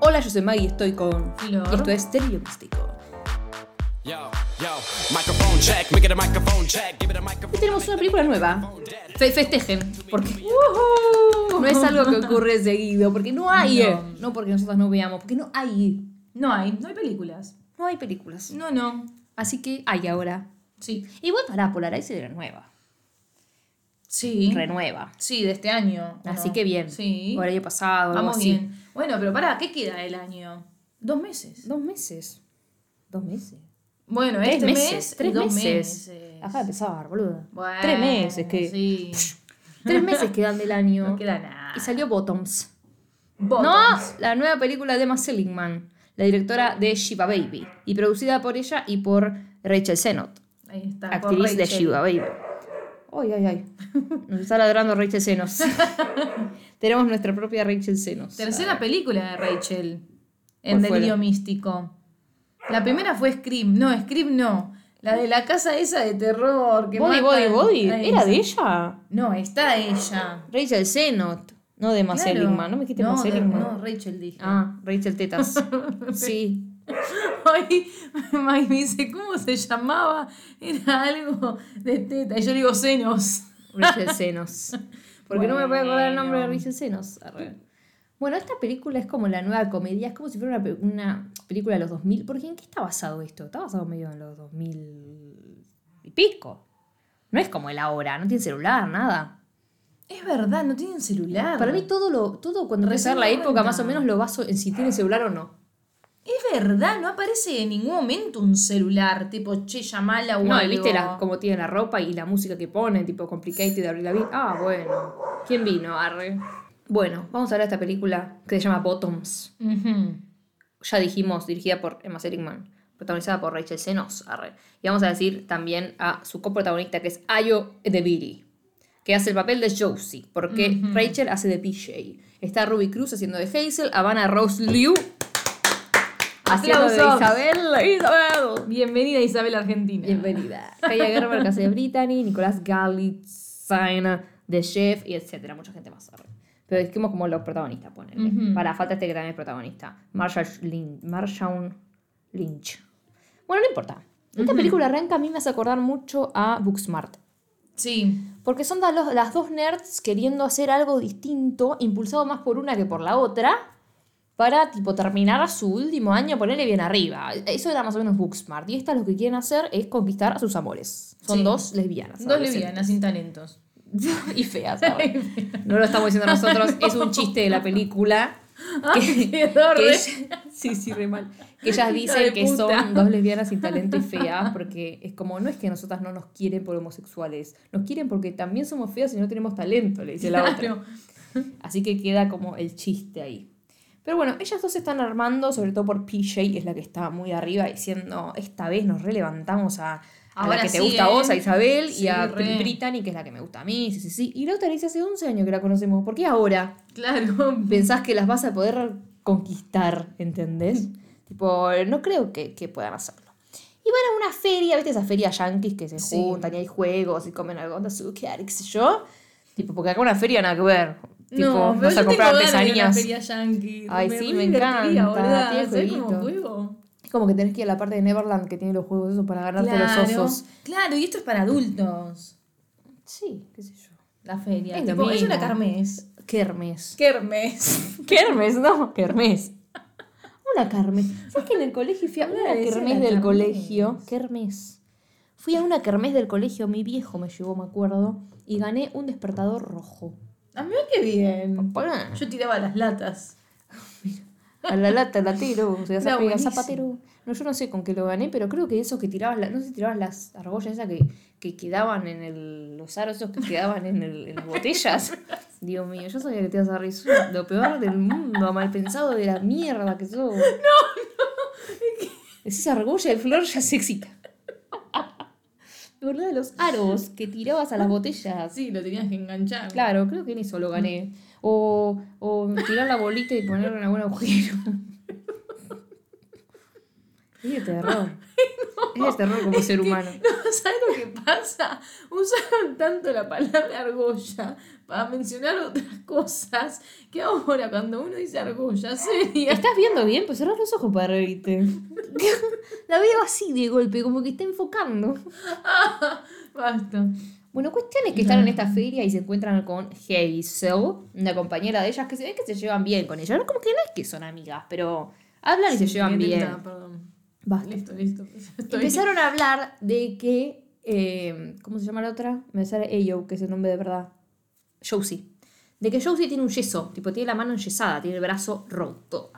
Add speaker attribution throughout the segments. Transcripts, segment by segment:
Speaker 1: Hola, yo soy Maggie y estoy con.
Speaker 2: Flor.
Speaker 1: Y esto es Stereo Místico.
Speaker 3: Yo, yo, microphone check, make it a microphone check, give it a microphone.
Speaker 1: Y tenemos una película nueva. Fe- festejen, porque no es algo que ocurre seguido, porque no hay.
Speaker 2: No.
Speaker 1: No. porque nosotros no veamos, porque no hay.
Speaker 2: No hay, no hay películas.
Speaker 1: No hay películas.
Speaker 2: No, no.
Speaker 1: Así que hay ahora.
Speaker 2: Sí.
Speaker 1: Igual para Polarize era nueva.
Speaker 2: Sí.
Speaker 1: Renueva.
Speaker 2: Sí, de este año. ¿o
Speaker 1: Así
Speaker 2: no?
Speaker 1: que bien.
Speaker 2: Sí.
Speaker 1: O el año pasado, algo
Speaker 2: Vamos
Speaker 1: así.
Speaker 2: bien. Bueno, pero pará, ¿qué queda del año? Dos meses.
Speaker 1: Dos meses. Dos meses.
Speaker 2: Bueno,
Speaker 1: Tres
Speaker 2: este
Speaker 1: meses.
Speaker 2: mes.
Speaker 1: tres
Speaker 2: dos
Speaker 1: meses.
Speaker 2: meses.
Speaker 1: Acaba de empezar, boludo.
Speaker 2: Bueno,
Speaker 1: tres meses que.
Speaker 2: Sí.
Speaker 1: Tres meses quedan del año.
Speaker 2: No queda nada.
Speaker 1: Y salió Bottoms.
Speaker 2: Bottoms.
Speaker 1: No, la nueva película de Emma Seligman, la directora de Shiva Baby, y producida por ella y por Rachel Sennott,
Speaker 2: Ahí está.
Speaker 1: actriz de. Shiva Baby. Ay, ay, ay. Nos está ladrando Rachel Senos. Tenemos nuestra propia Rachel Senos.
Speaker 2: Tercera película de Rachel. En
Speaker 1: ¿Cuál fue
Speaker 2: Delirio? Místico. La primera fue Scream. No, Scream no. La de la casa esa de terror. Que
Speaker 1: Body,
Speaker 2: matan-
Speaker 1: body, body. ¿Era de ella?
Speaker 2: No, está ella.
Speaker 1: Rachel Sennott. No de Emma
Speaker 2: Claro.
Speaker 1: ¿No me dijiste
Speaker 2: no,
Speaker 1: Emma
Speaker 2: de-
Speaker 1: Seligman?
Speaker 2: No, Rachel dije.
Speaker 1: Ah, Rachel Tetas. Sí.
Speaker 2: Mike me dice, ¿cómo se llamaba? Era algo de teta. Y yo digo senos.
Speaker 1: Rachel Senos. Porque no me puedo acordar el nombre de. Rachel Senos. Bueno, esta película es como la nueva comedia, es como si fuera una, una película de los 2000. Porque ¿en qué está basado esto? Está basado medio en los 2000 y pico. No es como el ahora, no tiene celular, nada.
Speaker 2: Es verdad, no tienen celular.
Speaker 1: Para mí todo lo todo cuando empieza la época más o menos lo baso en si tiene celular o no.
Speaker 2: Es verdad, no aparece en ningún momento un celular, tipo, che, llamala o
Speaker 1: No, y
Speaker 2: algo.
Speaker 1: viste la, cómo tiene la ropa y la música que ponen, tipo Complicated de Avril Lavigne. Ah, bueno. ¿Quién vino? Arre. Bueno, vamos a ver esta película que se llama Bottoms.
Speaker 2: Ujú.
Speaker 1: ya dijimos, dirigida por Emma Seligman, protagonizada por Rachel Senos. arre. Y vamos a decir también a su coprotagonista, que es Ayo Edebiri, que hace el papel de Josie, porque Rachel hace de PJ. Está Ruby Cruz haciendo de Hazel, Havana Rose Liu haciendo de. Isabel. Isabel.
Speaker 2: Bienvenida Isabel Argentina.
Speaker 1: Bienvenida. Kaya Gerber, que hace de Brittany, Nicolás Galitzine, de Chef, y etcétera, mucha gente más. Pero dijimos como los protagonistas, ponele.
Speaker 2: Ujú.
Speaker 1: Para, falta este que también es protagonista. Marshall Lynch. Marshall Lynch. Bueno, no importa. Esta película arranca a mí me hace acordar mucho a Booksmart.
Speaker 2: Sí.
Speaker 1: Porque son las dos nerds queriendo hacer algo distinto, impulsado más por una que por la otra, para tipo terminar su último año, ponerle bien arriba. Eso era más o menos Booksmart. Y estas lo que quieren hacer es conquistar a sus amores. Son
Speaker 2: Sí.
Speaker 1: dos lesbianas.
Speaker 2: Dos lesbianas sin talentos.
Speaker 1: y feas. No lo estamos diciendo nosotros, es un chiste de la película. Que, ella- sí, sí, re mal. Que ellas dicen que son dos lesbianas sin talento y feas, porque es como, no es que nosotras no nos quieren por homosexuales, nos quieren porque también somos feas y no tenemos talento, le dice la otra. Así que queda como el chiste ahí. Pero bueno, ellas dos se están armando, sobre todo por PJ, es la que está muy arriba, diciendo, esta vez nos relevantamos a, a la que te gusta a vos,
Speaker 2: ¿eh?
Speaker 1: a Isabel, y a
Speaker 2: re.
Speaker 1: Brittany, que es la que me gusta a mí, sí, sí, sí. Y la otra dice, hace 11 años que la conocemos, ¿por qué ahora
Speaker 2: Claro.
Speaker 1: pensás que las vas a poder conquistar, ¿entendés? tipo, no creo que, que puedan hacerlo. Y van a una feria, ¿viste? Esas ferias yankees que se
Speaker 2: Sí.
Speaker 1: juntan y hay juegos y comen algo de azúcar, y qué sé yo. Tipo, porque acá una feria nada que ver. Tipo,
Speaker 2: no, pero
Speaker 1: vas a comprar artesanías.
Speaker 2: feria yankee.
Speaker 1: Ay, sí, me encanta,
Speaker 2: boluda.
Speaker 1: tiene
Speaker 2: ¿Sabés cómo
Speaker 1: jueguitos.
Speaker 2: juego?
Speaker 1: Es como que tenés que ir a la parte de Neverland que tiene los juegos esos para ganarte
Speaker 2: Claro,
Speaker 1: los osos.
Speaker 2: claro, y esto es para adultos.
Speaker 1: Sí, qué sé yo.
Speaker 2: La feria.
Speaker 1: Es
Speaker 2: Tipo, es una carmes.
Speaker 1: Kermes.
Speaker 2: Kermes.
Speaker 1: Kermes, no, kermes. Una kermes. ¿Sabes que en el colegio fui a una kermes del colegio? Kermes. Fui a una kermes del colegio, mi viejo me llevó, me acuerdo, y gané un despertador rojo.
Speaker 2: A mí qué bien.
Speaker 1: Papá.
Speaker 2: Yo tiraba las latas.
Speaker 1: A la lata, latero, o sea,
Speaker 2: buenísimo.
Speaker 1: zapatero. No, yo no sé con qué lo gané, pero creo que esos que tirabas, la- no sé si tirabas las argollas esas que, que quedaban en el, los aros esos que quedaban en, el, en las botellas. Dios mío, yo sabía que te ibas a reír. Lo peor del mundo, mal pensado de la mierda que sos. No, no. Decís argolla, el flor ya se excita. ¿Verdad? Los aros que tirabas a las botellas.
Speaker 2: Sí, lo tenías que enganchar.
Speaker 1: Claro, creo que en eso lo gané. O, o tirar la bolita y ponerla en algún agujero. Es de terror. Es de terror como ser humano.
Speaker 2: No, ¿sabes lo que pasa? Usaron tanto la palabra argolla para mencionar otras cosas que ahora cuando uno dice argolla seria.
Speaker 1: ¿Estás viendo bien? Pues cerrás los ojos para reírte. La veo así de golpe, como que está enfocando.
Speaker 2: Basta.
Speaker 1: Bueno, cuestión es que están en esta feria y se encuentran con Hazel, una compañera de ellas, que se ve que se llevan bien con ella. No, como que no es que son amigas, pero hablan y se llevan bien.
Speaker 2: perdón.
Speaker 1: Basta.
Speaker 2: Listo, listo. Estoy-
Speaker 1: Empezaron a hablar de que. eh, ¿Cómo se llama la otra? Me sale Ayo, que es el nombre de verdad. Josie. De que Josie tiene un yeso, tipo, tiene la mano enyesada, tiene el brazo roto.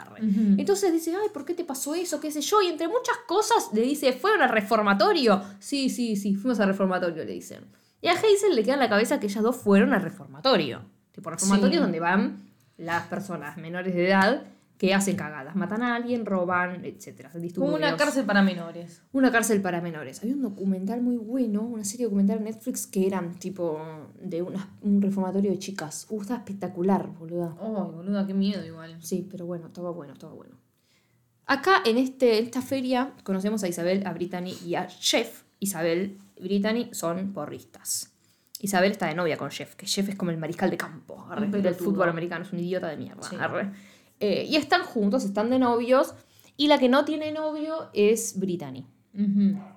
Speaker 1: Entonces dice, ay, ¿por qué te pasó eso? ¿Qué sé yo? Y entre muchas cosas le dice, ¿fueron al reformatorio? Sí, sí, sí, fuimos al reformatorio, le dicen. Y a Hazel le queda en la cabeza que ellas dos fueron al reformatorio. Tipo, reformatorio
Speaker 2: Sí.
Speaker 1: donde van las personas menores de edad que hacen cagadas, matan a alguien, roban, etc.
Speaker 2: Como una cárcel para menores.
Speaker 1: Una cárcel para menores. Había un documental muy bueno, una serie documental en Netflix que eran tipo de una- un reformatorio de chicas. Uh, estaba espectacular, boluda.
Speaker 2: Ay, boluda, qué miedo igual.
Speaker 1: Sí, pero bueno, estaba bueno, estaba bueno. Acá en este, esta feria conocemos a Isabel, a Brittany y a Jeff. Isabel y Brittany son porristas. Isabel está de novia con Jeff, que Jeff es como el mariscal de campo arre, del fútbol americano, es un idiota de mierda.
Speaker 2: Sí.
Speaker 1: arre. Eh, y están juntos, están de novios, y la que no tiene novio es Brittany.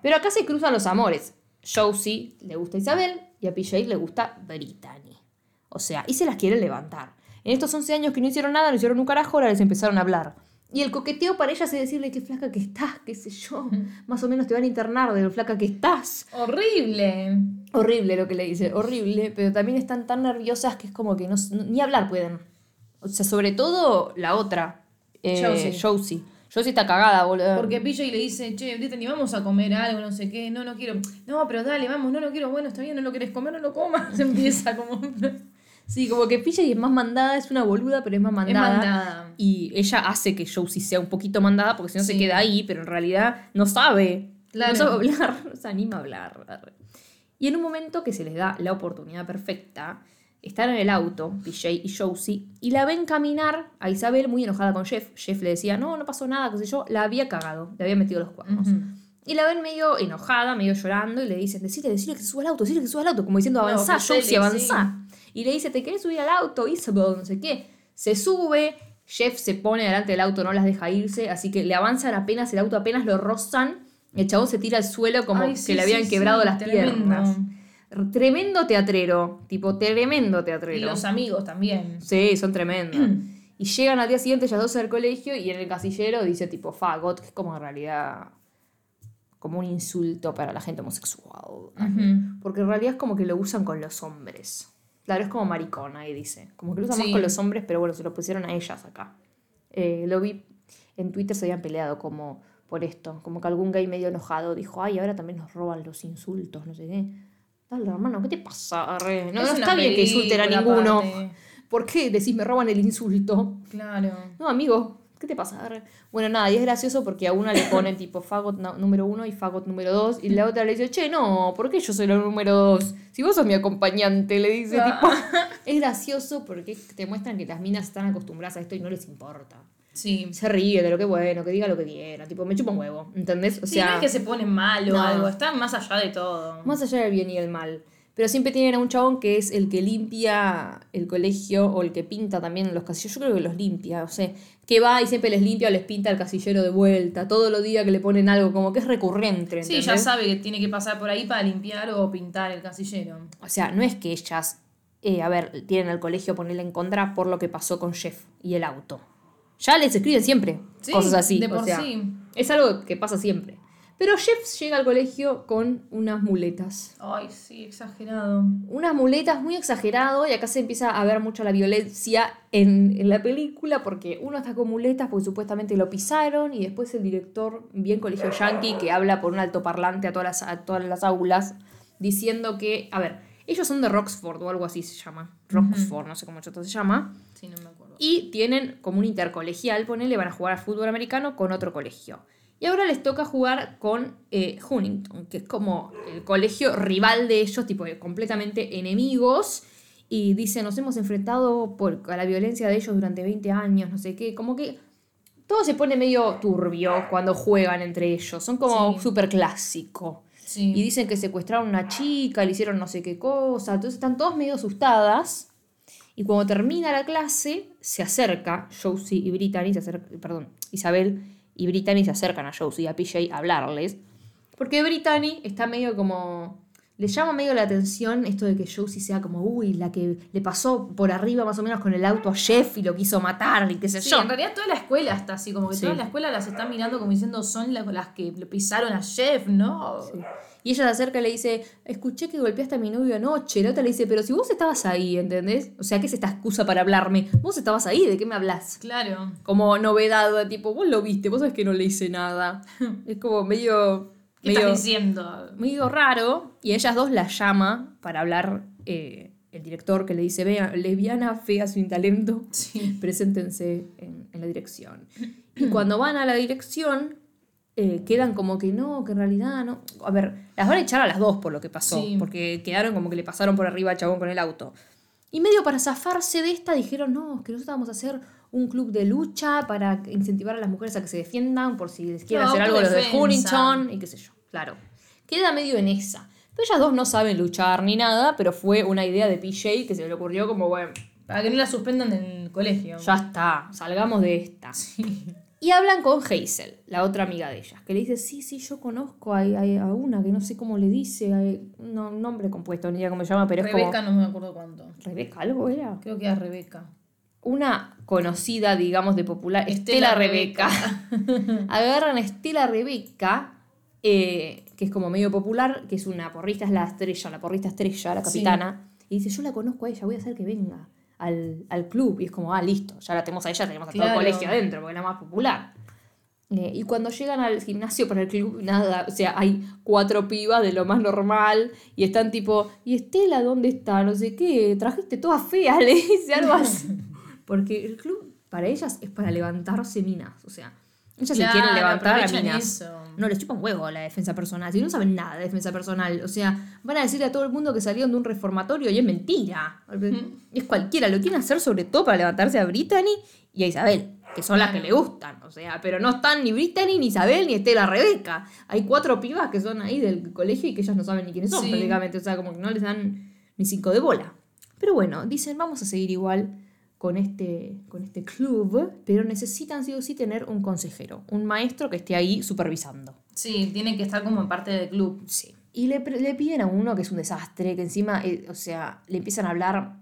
Speaker 1: Pero acá se cruzan los amores. Josie le gusta Isabel y a PJ le gusta Brittany. O sea, y se las quiere levantar. En estos 11 años que no hicieron nada, no hicieron un carajo, ahora les empezaron a hablar. Y el coqueteo para ellas es decirle qué flaca que estás, qué sé yo. Más o menos te van a internar de lo flaca que estás.
Speaker 2: Horrible.
Speaker 1: Horrible lo que le dice, horrible. Pero también están tan nerviosas que es como que no, no- ni hablar pueden. O sea, sobre todo la otra. eh,
Speaker 2: Josie.
Speaker 1: Josie. Josie está cagada, boludo.
Speaker 2: Porque PJ le dice, che, Brittany, vamos a comer algo, no sé qué, no, no quiero. No, pero dale, vamos, no, no quiero, bueno, está bien, no lo querés comer, no lo comas. Empieza como.
Speaker 1: Sí, como que PJ es más mandada, es una boluda, pero es más mandada.
Speaker 2: mandada.
Speaker 1: Y ella hace que Josie sea un poquito mandada porque si no se queda ahí, pero en realidad no sabe.
Speaker 2: Claro.
Speaker 1: No sabe hablar, no se anima a hablar. Y en un momento que se les da la oportunidad perfecta, están en el auto, PJ y Josie, y la ven caminar a Isabel muy enojada con Jeff. Jeff le decía, no, no pasó nada, qué sé yo, la había cagado, le había metido los cuernos. Y la ven medio enojada, medio llorando, y le dicen, decile, decile que se suba al auto, decile que se suba al auto, como diciendo,
Speaker 2: No,
Speaker 1: avanzá,
Speaker 2: que
Speaker 1: Josie, avanzá. Y le dice, te querés subir al auto, Isabel, no sé qué. Se sube, Jeff se pone delante del auto, no las deja irse, así que le avanzan apenas, el auto apenas lo rozan, el chabón se tira al suelo como
Speaker 2: Ay,
Speaker 1: que le habían
Speaker 2: sí,
Speaker 1: quebrado las
Speaker 2: tremendo.
Speaker 1: piernas. Tremendo teatrero, tipo tremendo
Speaker 2: Y
Speaker 1: teatrero.
Speaker 2: los amigos también.
Speaker 1: Sí, son tremendos. y llegan al día siguiente ellas dos al colegio y en el casillero dice tipo fagot, que es como en realidad como un insulto para la gente homosexual. Porque en realidad es como que lo usan con los hombres. Claro, es como maricón, ahí dice. Como que lo usan más con los hombres, pero bueno, se lo pusieron a ellas acá. Eh, lo vi en Twitter, se habían peleado como por esto. Como que algún gay medio enojado dijo, ay, ahora también nos roban los insultos, no sé qué. Dale, hermano, ¿qué te pasa? Arre? No,
Speaker 2: Es
Speaker 1: no
Speaker 2: una
Speaker 1: está bien que insulten a ninguno. ¿Por qué decís me roban el insulto?
Speaker 2: Claro.
Speaker 1: No, amigo, ¿qué te pasa? Bueno, nada, y es gracioso porque a una le ponen tipo fagot número uno y fagot número dos, y la otra le dice, che, no, ¿por qué yo soy la número dos? Si vos sos mi acompañante, le dice, tipo. Es gracioso porque te muestran que las minas están acostumbradas a esto y no les importa.
Speaker 2: Sí.
Speaker 1: Se ríe de lo que bueno, que diga lo que quiera, tipo, me chupa un huevo, ¿entendés? O
Speaker 2: Sí,
Speaker 1: sea,
Speaker 2: no es que se ponen mal o
Speaker 1: No.
Speaker 2: algo, están más allá de todo.
Speaker 1: más allá del bien y el mal. Pero siempre tienen a un chabón que es el que limpia el colegio o el que pinta también los casilleros. Yo creo que los limpia, no sé. Que va y siempre les limpia o les pinta el casillero de vuelta. Todos los días que le ponen algo, como que es recurrente.
Speaker 2: Sí, ya sabe que tiene que pasar por ahí para limpiar o pintar el casillero.
Speaker 1: O sea, no es que ellas, eh, a ver, tienen al colegio ponerle en contra por lo que pasó con Jeff y el auto. Ya les escriben siempre
Speaker 2: Sí,
Speaker 1: cosas así.
Speaker 2: de
Speaker 1: o
Speaker 2: por
Speaker 1: sea,
Speaker 2: sí.
Speaker 1: Es algo que pasa siempre. Pero Jeff llega al colegio con unas muletas.
Speaker 2: Ay, sí, exagerado.
Speaker 1: unas muletas muy exagerado y acá se empieza a ver mucho la violencia en, en la película porque uno está con muletas porque supuestamente lo pisaron y después el director, bien colegio yankee, que habla por un altoparlante a todas las, a todas las aulas diciendo que, a ver, ellos son de Roxford o algo así se llama, Roxford, no sé cómo esto se llama,
Speaker 2: Sí, no me acuerdo.
Speaker 1: Y tienen como un intercolegial, ponele, van a jugar al fútbol americano con otro colegio. Y ahora les toca jugar con eh, Huntington, que es como el colegio rival de ellos, tipo eh, completamente enemigos. Y dice, nos hemos enfrentado por, a la violencia de ellos durante 20 años, no sé qué. Como que todo se pone medio turbio cuando juegan entre ellos. Son como
Speaker 2: Sí.
Speaker 1: súper clásico.
Speaker 2: Sí.
Speaker 1: Y dicen que secuestraron a una chica, le hicieron no sé qué cosa. Entonces están todas medio asustadas. Y cuando termina la clase, se acerca Josie y Brittany, se acerca- perdón, Isabel y Brittany se acercan a Josie y a PJ a hablarles. Porque Brittany está medio como. Le llama medio la atención esto de que Josie sea como, uy, la que le pasó por arriba más o menos con el auto a Jeff y lo quiso matar y qué sé
Speaker 2: Sí,
Speaker 1: yo.
Speaker 2: en realidad toda la escuela está así, como que
Speaker 1: Sí.
Speaker 2: toda la escuela las está mirando como diciendo son la- las que le pisaron a Jeff, ¿no?
Speaker 1: Y ella se acerca y le dice, escuché que golpeaste a mi novio anoche. La otra le dice, pero si vos estabas ahí, ¿entendés? O sea, ¿qué es esta excusa para hablarme? Vos estabas ahí, ¿de qué me hablas?
Speaker 2: Claro.
Speaker 1: Como novedad, de tipo, vos lo viste, vos sabés que no le hice nada. es como medio...
Speaker 2: ¿Qué
Speaker 1: medio,
Speaker 2: estás diciendo?
Speaker 1: medio raro. Y ellas dos la llama para hablar eh, el director que le dice, vea, lesbiana, fea, sin talento.
Speaker 2: Sí.
Speaker 1: preséntense en, en la dirección. Y cuando van a la dirección, eh, quedan como que no, que en realidad no. A ver, las van a echar a las dos por lo que pasó,
Speaker 2: Sí.
Speaker 1: porque quedaron como que le pasaron por arriba al chabón con el auto. Y medio para zafarse de esta dijeron, no, es que nosotros vamos a hacer un club de lucha para incentivar a las mujeres a que se defiendan por si les quieren
Speaker 2: No,
Speaker 1: hacer algo los de. Huntington y qué sé yo, claro. Queda medio en esa. Pero ellas dos no saben luchar ni nada, pero fue una idea de PJ que se le ocurrió como, bueno,
Speaker 2: Para que no la suspendan del colegio.
Speaker 1: ya está, salgamos de esta. Y hablan con Hazel, la otra amiga de ellas, que le dice, sí, sí, yo conozco a, a- a una que no sé cómo le dice, a- no, un nombre compuesto, ni idea cómo se llama, pero
Speaker 2: Rebeca
Speaker 1: es
Speaker 2: no me acuerdo cuánto.
Speaker 1: ¿Rebeca algo era?
Speaker 2: Creo que era Rebeca.
Speaker 1: Una conocida, digamos, de popular,
Speaker 2: Estela
Speaker 1: Estela Rebeca. Agarran a Estela Rebeca, eh, que es como medio popular, que es una porrista, es la estrella, la porrista estrella, la
Speaker 2: Sí.
Speaker 1: capitana, y dice, yo la conozco a ella, voy a hacer que venga al, al club. Y es como, ah, listo, ya la tenemos a ella, tenemos a todo
Speaker 2: Claro.
Speaker 1: el colegio adentro, porque es la más popular. Eh, y cuando llegan al gimnasio para el club, nada, o sea, hay cuatro pibas de lo más normal y están tipo, ¿y Estela dónde está? No sé qué, trajiste toda fea, le dice algo así. Porque el club para ellas es para levantarse minas, o sea, ellas se
Speaker 2: Claro,
Speaker 1: quieren levantar a minas.
Speaker 2: eso.
Speaker 1: No les chupan huevo la defensa personal, si no saben nada de defensa personal, o sea, van a decirle a todo el mundo que salieron de un reformatorio y es mentira. Es cualquiera, lo quieren hacer sobre todo para levantarse a Brittany y a Isabel, que son las que le gustan, o sea, pero no están ni Brittany, ni Isabel, ni Estela Rebeca. Hay cuatro pibas que son ahí del colegio y que ellas no saben ni quiénes son
Speaker 2: Sí.
Speaker 1: prácticamente, o sea, como que no les dan ni cinco de bola. Pero bueno, dicen, vamos a seguir igual con este, con este club, pero necesitan sí o sí tener un consejero, un maestro que esté ahí supervisando.
Speaker 2: Sí, tiene que estar como parte del club.
Speaker 1: Sí. Y le, le piden a uno que es un desastre, que encima, eh, o sea, le empiezan a hablar.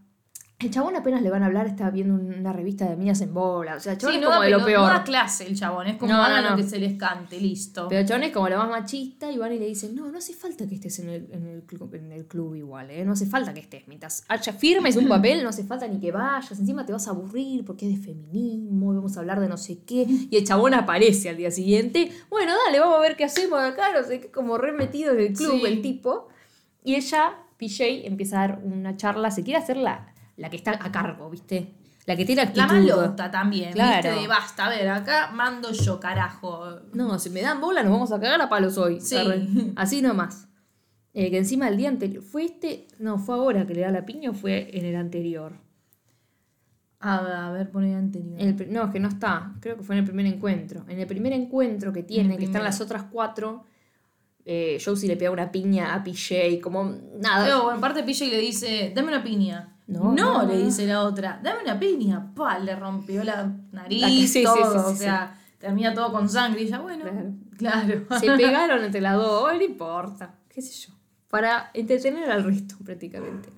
Speaker 1: El chabón apenas le van a hablar, está viendo una revista de minas en bola. O sea, el chabón
Speaker 2: Sí,
Speaker 1: es
Speaker 2: no,
Speaker 1: como
Speaker 2: da,
Speaker 1: de lo peor.
Speaker 2: no da clase el chabón, es como
Speaker 1: No, no,
Speaker 2: hagan
Speaker 1: no.
Speaker 2: lo que se les cante, listo.
Speaker 1: Pero el chabón es como lo más machista y van y le dicen, no, no hace falta que estés en el, en el, club, en el club igual, ¿eh? No hace falta que estés. Mientras haya firmes un papel, no hace falta ni que vayas. Encima te vas a aburrir porque es de feminismo, y vamos a hablar de no sé qué. Y el chabón aparece al día siguiente. Bueno, dale, vamos a ver qué hacemos acá. No sé qué, como re metido en el club
Speaker 2: Sí.
Speaker 1: el tipo. Y ella, PJ, empieza a dar una charla. Se quiere hacer la, la que está a cargo, ¿viste? La que tiene actitud.
Speaker 2: La malota también,
Speaker 1: Claro.
Speaker 2: ¿viste? De basta, a ver, acá mando yo, carajo.
Speaker 1: No, si me dan bola nos vamos a cagar a palos hoy.
Speaker 2: Sí.
Speaker 1: Arre. Así nomás. Eh, que encima el día anterior. ¿Fue este? No, fue ahora que le da la piña o fue en el anterior.
Speaker 2: A, a ver, poné anterior.
Speaker 1: El no, es que no está. Creo que fue en el primer encuentro. En el primer encuentro que tiene, que están las otras cuatro, eh, Josie le pega una piña a PJ, como nada.
Speaker 2: Luego, en parte PJ le dice, dame una piña.
Speaker 1: No,
Speaker 2: No,
Speaker 1: no,
Speaker 2: le dice la otra, dame una piña. Pa, le rompió la nariz,
Speaker 1: La que- sí,
Speaker 2: todo.
Speaker 1: sí,
Speaker 2: o sea, termina todo con sangre. Y ya, bueno,
Speaker 1: Claro.
Speaker 2: claro.
Speaker 1: Se pegaron entre las dos, no importa, qué sé yo. Para entretener al resto, prácticamente.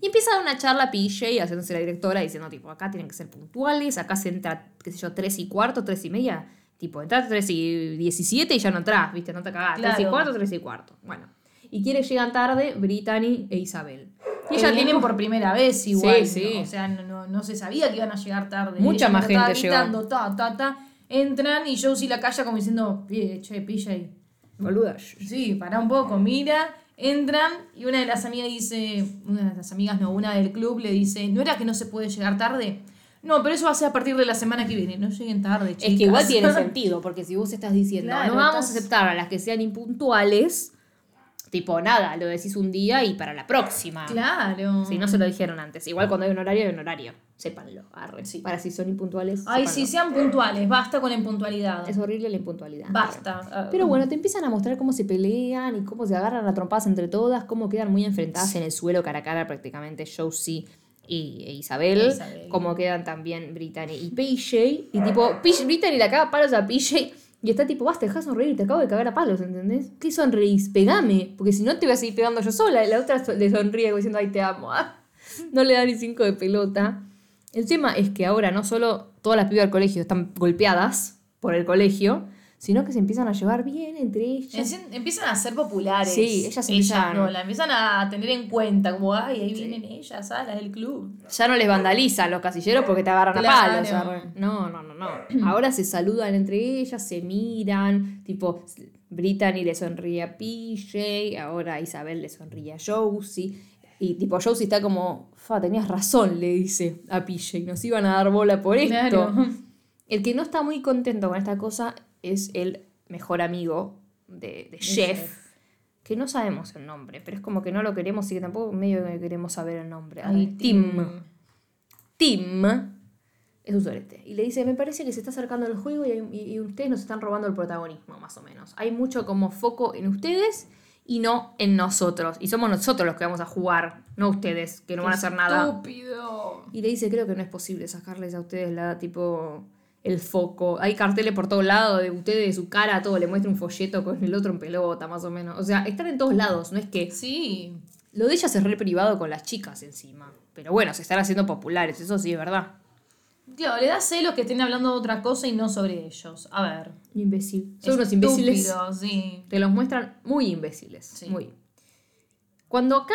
Speaker 1: Y empieza a dar una charla PJ, haciéndose la directora, diciendo, tipo, acá tienen que ser puntuales, acá se entra, qué sé yo, tres y cuarto, tres y media. Tipo, entras tres y diecisiete y ya no entras, ¿viste? No te cagás. Tres y
Speaker 2: Claro.
Speaker 1: cuarto, tres y cuarto. Bueno. Y quienes llegan tarde, Brittany e Isabel. Y
Speaker 2: Y
Speaker 1: ella dijo-
Speaker 2: por primera vez igual.
Speaker 1: sí.
Speaker 2: ¿no? O sea, no, no, no se sabía que iban a llegar tarde.
Speaker 1: Mucha
Speaker 2: Ella
Speaker 1: más gente llegó.
Speaker 2: gritando, ta, ta, ta. Entran y Josie la calla como diciendo, "Pie, che, PJ.
Speaker 1: Boluda.
Speaker 2: Sí, para un poco, mira. Entran y una de las amigas dice, una de las amigas, no, una del club le dice, ¿no era que no se puede llegar tarde? No, pero eso va a ser a partir de la semana que viene. No lleguen tarde, chicas.
Speaker 1: Es que igual tiene sentido, porque si vos estás diciendo,
Speaker 2: Claro,
Speaker 1: no vamos
Speaker 2: estás-
Speaker 1: a aceptar a las que sean impuntuales, tipo, nada, lo decís un día y para la próxima.
Speaker 2: Claro.
Speaker 1: Si no se lo dijeron antes. Igual cuando hay un horario, hay un horario. Sépanlo. Arre.
Speaker 2: Sí.
Speaker 1: Para si son impuntuales.
Speaker 2: Ay,
Speaker 1: sépanlo.
Speaker 2: sí, sean puntuales. Basta con la impuntualidad.
Speaker 1: Es horrible la impuntualidad.
Speaker 2: Basta.
Speaker 1: Pero bueno, te empiezan a mostrar cómo se pelean y cómo se agarran a trompadas entre todas, cómo quedan muy enfrentadas en el suelo cara a cara prácticamente Josie y e Isabel,
Speaker 2: Isabel.
Speaker 1: como quedan también Brittany y PJ. Y tipo, PJ Brittany le caga palos a PJ. Y está tipo, basta, deja sonreír, te acabo de cagar a palos, ¿entendés? ¿Qué sonreís? Pegame, porque si no te voy a seguir pegando yo sola. Y la otra le sonríe diciendo, ay, te amo. No le da ni cinco de pelota. El tema es que ahora no solo todas las pibas del colegio están golpeadas por el colegio, sino que se empiezan a llevar bien entre ellas.
Speaker 2: Empiezan- a ser populares.
Speaker 1: Sí, ellas empiezan-
Speaker 2: no, la empiezan a tener en cuenta, como, ay, ahí vienen ellas, ah, las del club.
Speaker 1: Ya no les vandalizan los casilleros porque te agarran a
Speaker 2: Claro.
Speaker 1: palos. arre. No, no, no, no. Ahora se saludan entre ellas, se miran. Tipo, Brittany le sonríe a PJ, ahora Isabel le sonríe a Josie. Y tipo, Josie está como, fa, tenías razón, le dice a PJ. Nos iban a dar bola por esto.
Speaker 2: Claro.
Speaker 1: El que no está muy contento con esta cosa es el mejor amigo de, de Jeff,
Speaker 2: Jeff.
Speaker 1: que no sabemos el nombre, pero es como que no lo queremos y que tampoco medio que queremos saber el nombre.
Speaker 2: Ay,
Speaker 1: Tim. Tim es un sorete. Y le dice, me parece que se está acercando el juego y, y- y ustedes nos están robando el protagonismo, más o menos. Hay mucho como foco en ustedes y no en nosotros. Y somos nosotros los que vamos a jugar, no ustedes, que no van a hacer nada.
Speaker 2: Estúpido.
Speaker 1: Y le dice, creo que no es posible sacarles a ustedes la, tipo, el foco. Hay carteles por todos lados de ustedes, de su cara, todo. Le muestra un folleto con el otro en pelota, más o menos. O sea, están en todos lados. No es que...
Speaker 2: Sí.
Speaker 1: Lo de ellas es re privado con las chicas encima. Pero bueno, se están haciendo populares, eso sí es verdad.
Speaker 2: Claro, le da celos que estén hablando de otra cosa y no sobre ellos. A ver.
Speaker 1: Imbécil. Son unos imbéciles.
Speaker 2: Sí.
Speaker 1: Te los muestran muy imbéciles.
Speaker 2: Sí.
Speaker 1: Muy. Cuando acá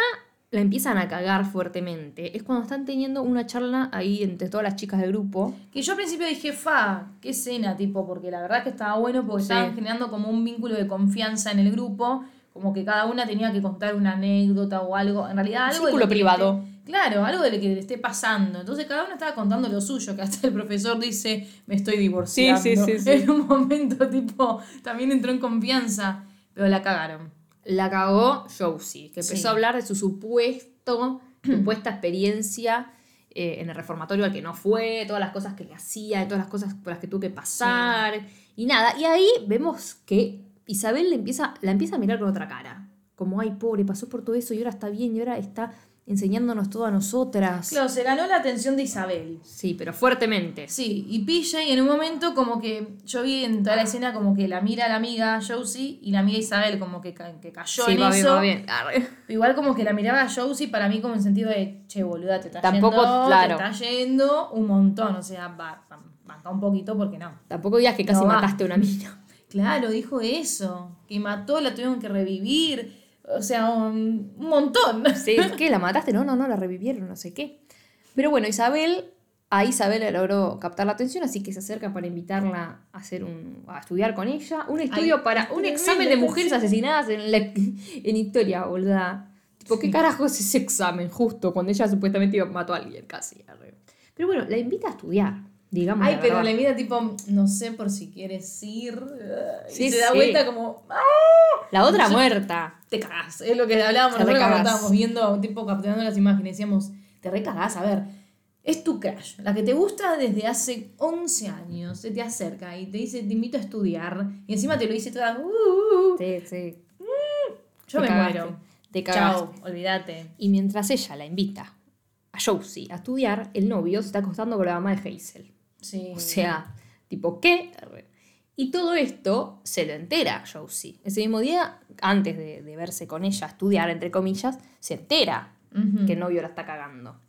Speaker 1: la empiezan a cagar fuertemente, es cuando están teniendo una charla ahí entre todas las chicas del grupo.
Speaker 2: Que yo al principio dije, fa, qué escena, tipo, porque la verdad que estaba bueno porque
Speaker 1: Sí.
Speaker 2: estaban generando como un vínculo de confianza en el grupo, como que cada una tenía que contar una anécdota o algo, en realidad algo
Speaker 1: Círculo
Speaker 2: le
Speaker 1: privado.
Speaker 2: esté- claro, algo de lo que le esté pasando. Entonces cada una estaba contando lo suyo, que hasta el profesor dice, me estoy divorciando.
Speaker 1: Sí, sí, sí, sí.
Speaker 2: En un momento, tipo, también entró en confianza, pero la cagaron.
Speaker 1: La cagó Josie, que empezó
Speaker 2: Sí.
Speaker 1: a hablar de su supuesto, supuesta experiencia eh, en el reformatorio al que no fue, todas las cosas que le hacía, todas las cosas por las que tuvo que pasar, y nada. Y ahí vemos que Isabel le empieza, la empieza a mirar con otra cara. Como, ay, pobre, pasó por todo eso y ahora está bien y ahora está enseñándonos todo a nosotras.
Speaker 2: Claro, se ganó la atención de Isabel.
Speaker 1: Sí, pero fuertemente.
Speaker 2: Sí, y PJ en un momento como que yo vi en toda la escena como que la mira la amiga Josie y la amiga Isabel como que, ca- que cayó
Speaker 1: Sí,
Speaker 2: en
Speaker 1: va bien,
Speaker 2: eso.
Speaker 1: va bien. Arre.
Speaker 2: Igual como que la miraba a Josie para mí como en sentido de, che, boluda, te está
Speaker 1: Tampoco,
Speaker 2: yendo,
Speaker 1: claro.
Speaker 2: te está yendo un montón, o sea, va, va- un poquito porque no.
Speaker 1: Tampoco digas que casi
Speaker 2: No
Speaker 1: mataste a una niña.
Speaker 2: Claro, dijo eso, que mató, la tuvieron que revivir, o sea, un, un montón.
Speaker 1: Sí, ¿qué? ¿La mataste? No, no, no, la revivieron, no sé qué. Pero bueno, Isabel, a Isabel le logró captar la atención, así que se acerca para invitarla a hacer un, a estudiar con ella. Un estudio
Speaker 2: Ay,
Speaker 1: para
Speaker 2: es
Speaker 1: un examen de mujeres asesinadas en, la- en historia, boluda. Tipo, ¿qué carajo es ese examen? Justo cuando ella supuestamente iba- mató a alguien, casi. Pero bueno, la invita a estudiar, digamos.
Speaker 2: Ay,
Speaker 1: la
Speaker 2: pero
Speaker 1: verdad.
Speaker 2: le mira tipo, no sé por si quieres ir. y
Speaker 1: Sí,
Speaker 2: se da
Speaker 1: sí.
Speaker 2: vuelta como, "Ah,
Speaker 1: La otra muerta.
Speaker 2: te cagás. Es lo que hablábamos nosotros cuando estábamos viendo, tipo capturando las imágenes. Decíamos, te recagás, a ver. Es tu crush, la que te gusta desde hace 11 años, se te acerca y te dice, te invito a estudiar, y encima te lo dice toda, "Uh, uh, uh".
Speaker 1: Sí, sí.
Speaker 2: yo
Speaker 1: Te
Speaker 2: me
Speaker 1: cagaste.
Speaker 2: muero.
Speaker 1: Te.
Speaker 2: Chao, olvídate.
Speaker 1: Y mientras ella la invita a Josie a estudiar, el novio se está acostando con la mamá de Hazel.
Speaker 2: Sí.
Speaker 1: O sea, tipo, ¿qué? Y todo esto se lo entera Josie. Ese mismo día, antes de, de verse con ella, estudiar, entre comillas, se entera
Speaker 2: Ujú.
Speaker 1: que el novio la está cagando.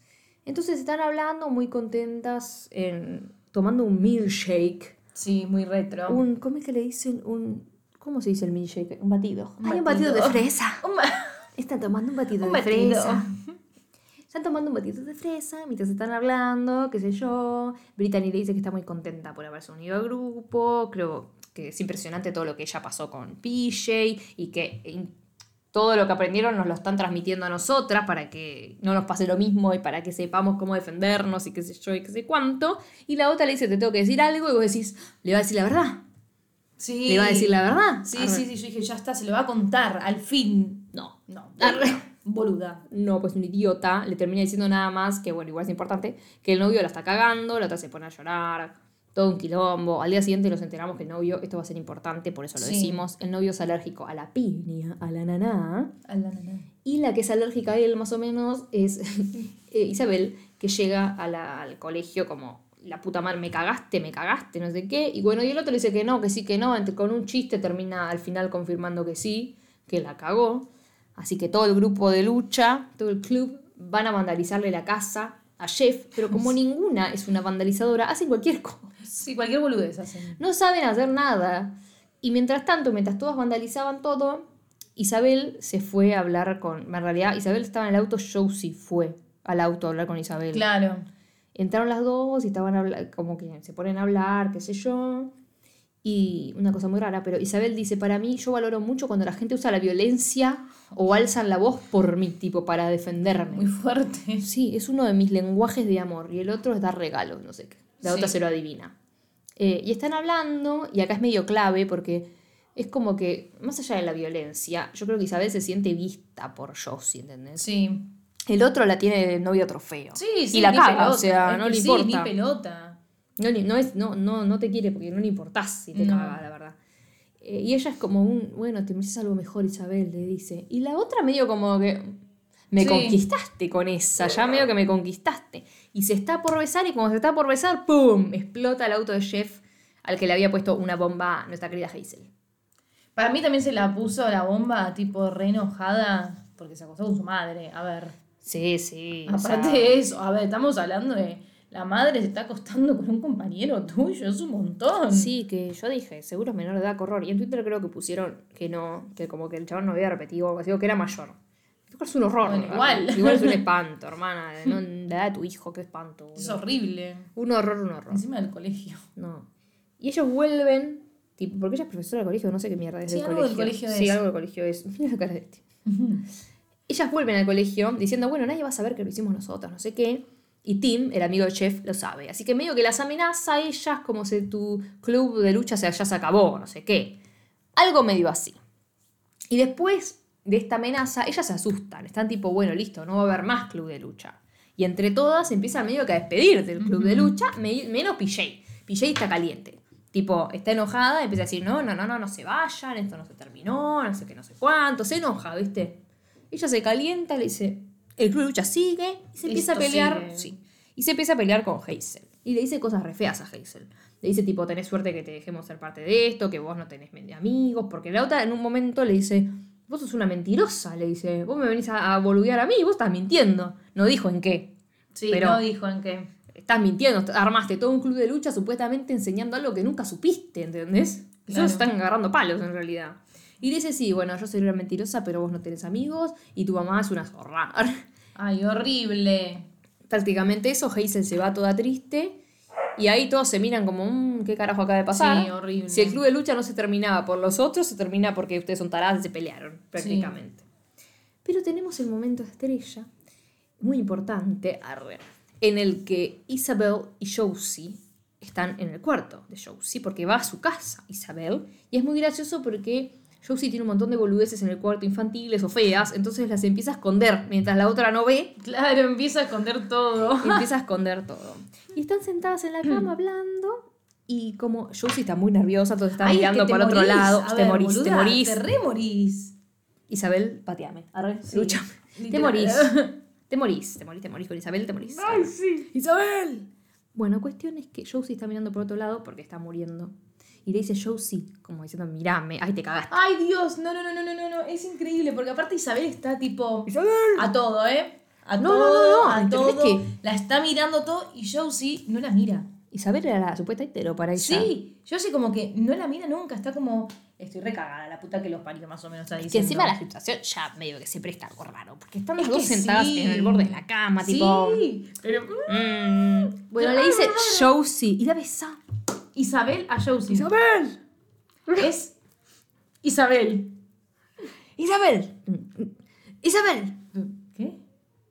Speaker 1: Entonces están hablando muy contentas, en- tomando un milkshake.
Speaker 2: Sí, muy retro.
Speaker 1: Un, ¿Cómo es que le dicen? Un, ¿Cómo se dice el milkshake? Un batido.
Speaker 2: Un
Speaker 1: Hay un batido de
Speaker 2: batido.
Speaker 1: fresa.
Speaker 2: Un ma-
Speaker 1: Están tomando un batido
Speaker 2: Un
Speaker 1: de
Speaker 2: batido.
Speaker 1: fresa. Están tomando un batido de fresa mientras están hablando, qué sé yo. Brittany le dice que está muy contenta por haberse unido al grupo. Creo que es impresionante todo lo que ella pasó con PJ y que in- todo lo que aprendieron nos lo están transmitiendo a nosotras para que no nos pase lo mismo y para que sepamos cómo defendernos y qué sé yo y qué sé cuánto. Y la otra le dice, te tengo que decir algo y vos decís, le va a decir la verdad.
Speaker 2: Sí.
Speaker 1: Le va a decir la verdad.
Speaker 2: Sí,
Speaker 1: Arre.
Speaker 2: sí, sí, yo dije, ya está, se lo va a contar, al fin.
Speaker 1: No.
Speaker 2: No,
Speaker 1: Arre.
Speaker 2: Boluda.
Speaker 1: No, pues un idiota le termina diciendo nada más que, bueno, igual es importante, que el novio la está cagando, la otra se pone a llorar, todo un quilombo. Al día siguiente nos enteramos que el novio, esto va a ser importante, por eso lo
Speaker 2: Sí.
Speaker 1: decimos, el novio es alérgico a la piña, a la naná.
Speaker 2: A la nana.
Speaker 1: Y la que es alérgica a él, más o menos, es eh, Isabel, que llega a la- al colegio como, la puta madre, me cagaste, me cagaste, no sé qué. Y bueno, y el otro le dice que no, que sí, que no. Con un chiste termina al final confirmando que sí, que la cagó. Así que todo el grupo de lucha, todo el club, van a vandalizarle la casa a Jeff. Pero como ninguna es una vandalizadora, hacen cualquier cosa.
Speaker 2: Sí, cualquier boludez hacen.
Speaker 1: No saben hacer nada. Y mientras tanto, mientras todos vandalizaban todo, Isabel se fue a hablar con. En realidad, Isabel estaba en el auto, Josie fue al auto a hablar con Isabel.
Speaker 2: Claro.
Speaker 1: Entraron las dos y estaban como que se ponen a hablar, qué sé yo. Y una cosa muy rara, pero Isabel dice, para mí yo valoro mucho cuando la gente usa la violencia o alzan la voz por mí, tipo, para defenderme.
Speaker 2: Muy fuerte.
Speaker 1: Sí, es uno de mis lenguajes de amor y el otro es dar regalos, no sé qué. La otra se lo adivina. Eh, y están hablando, y acá es medio clave porque es como que, más allá de la violencia, yo creo que Isabel se siente vista por Josie, ¿entendés?
Speaker 2: Sí.
Speaker 1: El otro la tiene de novio trofeo.
Speaker 2: Sí, sí.
Speaker 1: Y la caga,
Speaker 2: pelota.
Speaker 1: o sea,
Speaker 2: Es
Speaker 1: no le
Speaker 2: sí,
Speaker 1: importa.
Speaker 2: ni pelota.
Speaker 1: No, no, es, no, no, no te quiere porque no le importás si te
Speaker 2: No.
Speaker 1: caga, la verdad. Eh, y ella es como un, bueno, te mereces algo mejor, Isabel, le dice. Y la otra medio como que, me
Speaker 2: Sí.
Speaker 1: conquistaste con esa, ya medio que me conquistaste. Y se está por besar y cuando se está por besar, ¡pum! Explota el auto de Jeff al que le había puesto una bomba a nuestra querida Hazel.
Speaker 2: Para mí también se la puso la bomba tipo re enojada porque se acostó con su madre. A ver.
Speaker 1: Sí, sí. o
Speaker 2: Aparte
Speaker 1: sea,
Speaker 2: de eso, a ver, estamos hablando de la madre se está acostando con un compañero tuyo, es un montón.
Speaker 1: Sí, que yo dije, seguro es menor de edad, horror. Y en Twitter creo que pusieron que no, que como que el chabón no había repetido algo así, que era mayor. Es un horror.
Speaker 2: Bueno, igual.
Speaker 1: Igual es un espanto, hermana. de no- de la edad de tu hijo, qué espanto.
Speaker 2: Es horrible.
Speaker 1: Un horror, un horror.
Speaker 2: Encima del colegio.
Speaker 1: No. Y ellos vuelven, tipo, porque ella es profesora del colegio, no sé qué mierda es
Speaker 2: Sí,
Speaker 1: del
Speaker 2: algo
Speaker 1: colegio.
Speaker 2: del colegio
Speaker 1: Sí,
Speaker 2: es.
Speaker 1: algo del colegio es. Mira la cara de este. Ellas vuelven al colegio diciendo, bueno, nadie va a saber que lo hicimos nosotros, no sé qué. Y Tim, el amigo de Chef, lo sabe. Así que medio que las amenaza a ellas como si tu club de lucha se, ya se acabó, no sé qué. Algo medio así. Y después de esta amenaza, ellas se asustan. Están tipo, bueno, listo, no va a haber más club de lucha. Y entre todas empiezan medio que a despedir del club de lucha, me- menos PJ. PJ está caliente. Tipo, está enojada empieza a decir, no, no, no, no, no se vayan, esto no se terminó, no sé qué, no sé cuánto. Se enoja, ¿viste? Ella se calienta, le dice, el club de lucha sigue y se empieza
Speaker 2: Esto
Speaker 1: a pelear. Sí. Y se empieza a pelear con Hazel. Y le dice cosas re feas a Hazel. Le dice, tipo, tenés suerte que te dejemos ser parte de esto, que vos no tenés amigos. Porque la otra en un momento le dice, vos sos una mentirosa. Le dice, vos me venís a, a boludear a mí, vos estás mintiendo. No dijo en qué.
Speaker 2: Sí,
Speaker 1: Pero-
Speaker 2: no dijo en qué.
Speaker 1: Estás mintiendo, armaste todo un club de lucha supuestamente enseñando algo que nunca supiste, ¿entendés? Ellos
Speaker 2: Claro.
Speaker 1: están agarrando palos en realidad. Y le dice, sí, bueno, yo soy una mentirosa, pero vos no tenés amigos y tu mamá es una zorra.
Speaker 2: Ay, horrible.
Speaker 1: Prácticamente eso, Hazel se va toda triste y ahí todos se miran como, "Mm, ¿qué carajo acaba de pasar?
Speaker 2: Sí, horrible.
Speaker 1: Si el club de lucha no se terminaba por los otros, se termina porque ustedes son taradas y se pelearon, prácticamente. Pero tenemos el momento estrella, muy importante, arre, en el que Isabel y Josie están en el cuarto de Josie, porque va a su casa, Isabel, y es muy gracioso porque Josie tiene un montón de boludeces en el cuarto infantiles o feas, entonces las empieza a esconder mientras la otra no ve
Speaker 2: Claro, empieza a esconder todo.
Speaker 1: empieza a esconder todo. Y están sentadas en la cama hablando. Y como Josie está muy nerviosa, todos están
Speaker 2: Ay, es
Speaker 1: mirando
Speaker 2: que
Speaker 1: otro lado.
Speaker 2: A
Speaker 1: te
Speaker 2: ver,
Speaker 1: morís, te morís.
Speaker 2: Te re morís.
Speaker 1: Isabel, pateame. Arre,
Speaker 2: Sí,
Speaker 1: lúchame. Te morís. Te morís, te morís, te morís con Isabel, te morís.
Speaker 2: Ay, sí.
Speaker 1: ¡Isabel! Bueno, cuestión es que Josie está mirando por otro lado porque está muriendo. Y le dice Josie, como diciendo, mirame, ay, te cagaste.
Speaker 2: Ay, Dios, no, no, no, no, no, no, no, es increíble, porque aparte Isabel está tipo
Speaker 1: ¡Isabel!
Speaker 2: a todo, ¿eh? A
Speaker 1: No,
Speaker 2: todo,
Speaker 1: no, no, no,
Speaker 2: a
Speaker 1: ¿entendés
Speaker 2: todo.
Speaker 1: que-
Speaker 2: La está mirando todo y Josie no la mira.
Speaker 1: Isabel era la supuesta hetero para ella.
Speaker 2: Sí, Josie como que no la mira nunca, está como, estoy recagada, la puta que los parió más o menos está
Speaker 1: Que
Speaker 2: diciendo.
Speaker 1: encima la situación ya medio que se presta algo raro. Porque están las
Speaker 2: Es
Speaker 1: dos
Speaker 2: que
Speaker 1: sentadas
Speaker 2: sí.
Speaker 1: en el borde de la cama,
Speaker 2: Sí,
Speaker 1: tipo.
Speaker 2: pero...
Speaker 1: Mm. Bueno, le dice Josie y la besa.
Speaker 2: Isabel a Josie.
Speaker 1: ¡Isabel!
Speaker 2: Es Isabel.
Speaker 1: ¡Isabel! ¡Isabel!
Speaker 2: ¿Qué?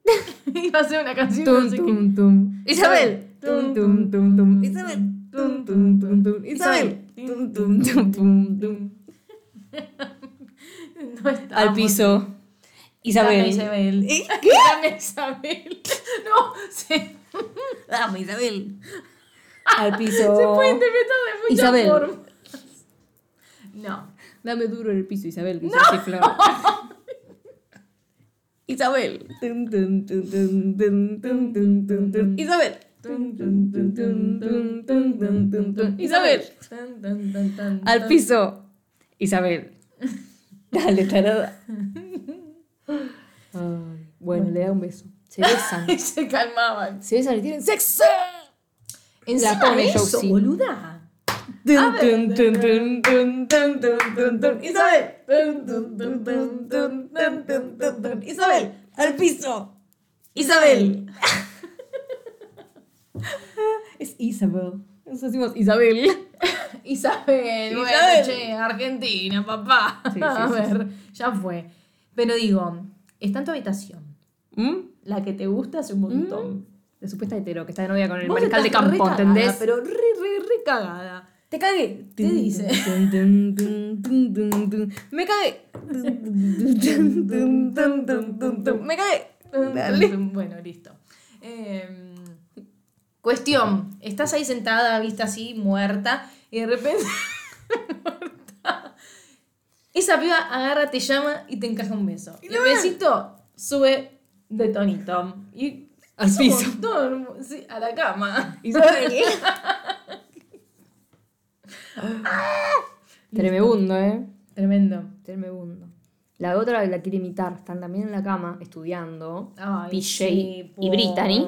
Speaker 2: Iba a ser una canción.
Speaker 1: Tum,
Speaker 2: no qué.
Speaker 1: tum, tum. ¡Isabel! Tum, tum, tum, tum. ¡Isabel! Tum, tum, tum, tum. ¡Isabel! Tum, tum, tum, tum, tum.
Speaker 2: No está.
Speaker 1: Al piso. Isabel.
Speaker 2: Isabel.
Speaker 1: ¿Eh?
Speaker 2: Dame Isabel. No, sí.
Speaker 1: Dame, Isabel al piso.
Speaker 2: Se puede interpretar de muchas
Speaker 1: Isabel.
Speaker 2: formas. No.
Speaker 1: Dame duro en el piso, Isabel. Que no. Soy flor. Isabel. Isabel.
Speaker 2: Isabel.
Speaker 1: Al piso. Isabel. Dale, tarada. Ay, bueno, bueno, le da un beso. Se besan.
Speaker 2: se calmaban.
Speaker 1: Se besan y tienen sexo.
Speaker 2: Encima
Speaker 1: la
Speaker 2: pone eso, boluda.
Speaker 1: Isabel. Isabel, al piso. Isabel. es Isabel. Nos decimos Isabel.
Speaker 2: Isabel,
Speaker 1: Isabel.
Speaker 2: Bueno, Argentina, papá.
Speaker 1: Sí, sí,
Speaker 2: A ver, ya fue. Pero digo, está en tu habitación. La que te gusta hace un montón.
Speaker 1: De supuesta hetero, que está de novia con el mariscal de campo,
Speaker 2: cagada,
Speaker 1: ¿entendés?
Speaker 2: Pero re, re, re cagada.
Speaker 1: Te cagué.
Speaker 2: ¿Qué dice?
Speaker 1: Me cagué. Me cagué. Dale.
Speaker 2: Bueno, listo. Eh, cuestión, estás ahí sentada, vista así, muerta, y de repente... Esa piba agarra, te llama y te encaja un beso. Y el besito sube de tonito. Y
Speaker 1: Al
Speaker 2: somos
Speaker 1: piso.
Speaker 2: sí, a la cama.
Speaker 1: Isabel. Tremebundo, ¿eh?
Speaker 2: Tremendo.
Speaker 1: Tremebundo. La otra la quiere imitar. Están también en la cama estudiando.
Speaker 2: Ay,
Speaker 1: PJ
Speaker 2: sí,
Speaker 1: y Brittany.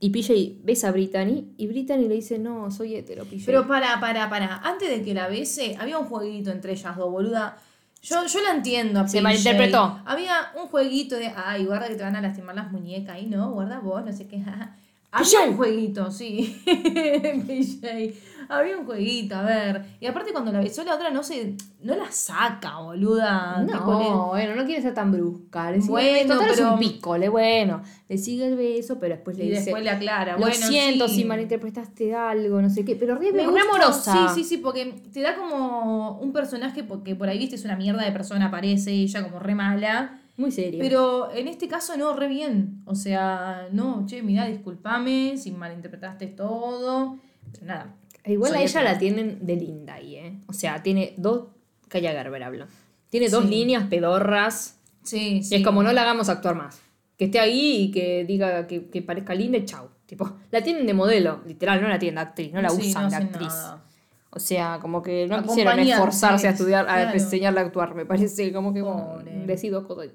Speaker 1: Y PJ besa a Brittany. Y Brittany le dice, no, soy hetero, PJ.
Speaker 2: Pero para, para, para. Antes de que la bese, había un jueguito entre ellas dos, boluda. Yo, yo la entiendo. a
Speaker 1: Se malinterpretó.
Speaker 2: Había un jueguito de, ay, guarda que te van a lastimar las muñecas. Y no, guarda vos, no sé qué. Había un jueguito, sí. PJ. Había un jueguito, a ver. Y aparte cuando la besó la otra no se, no la saca, boluda.
Speaker 1: No, bueno, no quiere ser tan brusca. Le sigue
Speaker 2: Bueno.
Speaker 1: Total es
Speaker 2: pero-
Speaker 1: un pico, le bueno. Le sigue el beso, pero después le
Speaker 2: y
Speaker 1: dice.
Speaker 2: después le aclara.
Speaker 1: Lo
Speaker 2: bueno,
Speaker 1: siento
Speaker 2: sí.
Speaker 1: si malinterpretaste algo, no sé qué. Pero re,
Speaker 2: Me gusta,
Speaker 1: amorosa.
Speaker 2: Sí, sí, sí, porque te da como un personaje porque por ahí viste es una mierda de persona, aparece ella como re mala.
Speaker 1: Muy serio.
Speaker 2: Pero en este caso no, re bien. O sea, no, che, mirá, discúlpame si malinterpretaste todo. Pero nada.
Speaker 1: Igual
Speaker 2: Soy
Speaker 1: a ella la tienen de linda ahí, ¿eh? O sea, tiene dos. Calla Gerber habla. Tiene dos
Speaker 2: Sí.
Speaker 1: líneas pedorras.
Speaker 2: Sí, sí.
Speaker 1: Y es como no la hagamos actuar más. Que esté ahí y que diga que, que parezca linda y chau. Tipo, la tienen de modelo, literal, no la tienen de actriz, no la
Speaker 2: Sí,
Speaker 1: usan
Speaker 2: no
Speaker 1: de actriz.
Speaker 2: nada.
Speaker 1: O sea, como que no quisieron esforzarse a estudiar, a
Speaker 2: claro.
Speaker 1: enseñarle a actuar, me parece. Como que bueno,
Speaker 2: Pobre.
Speaker 1: decido cosas.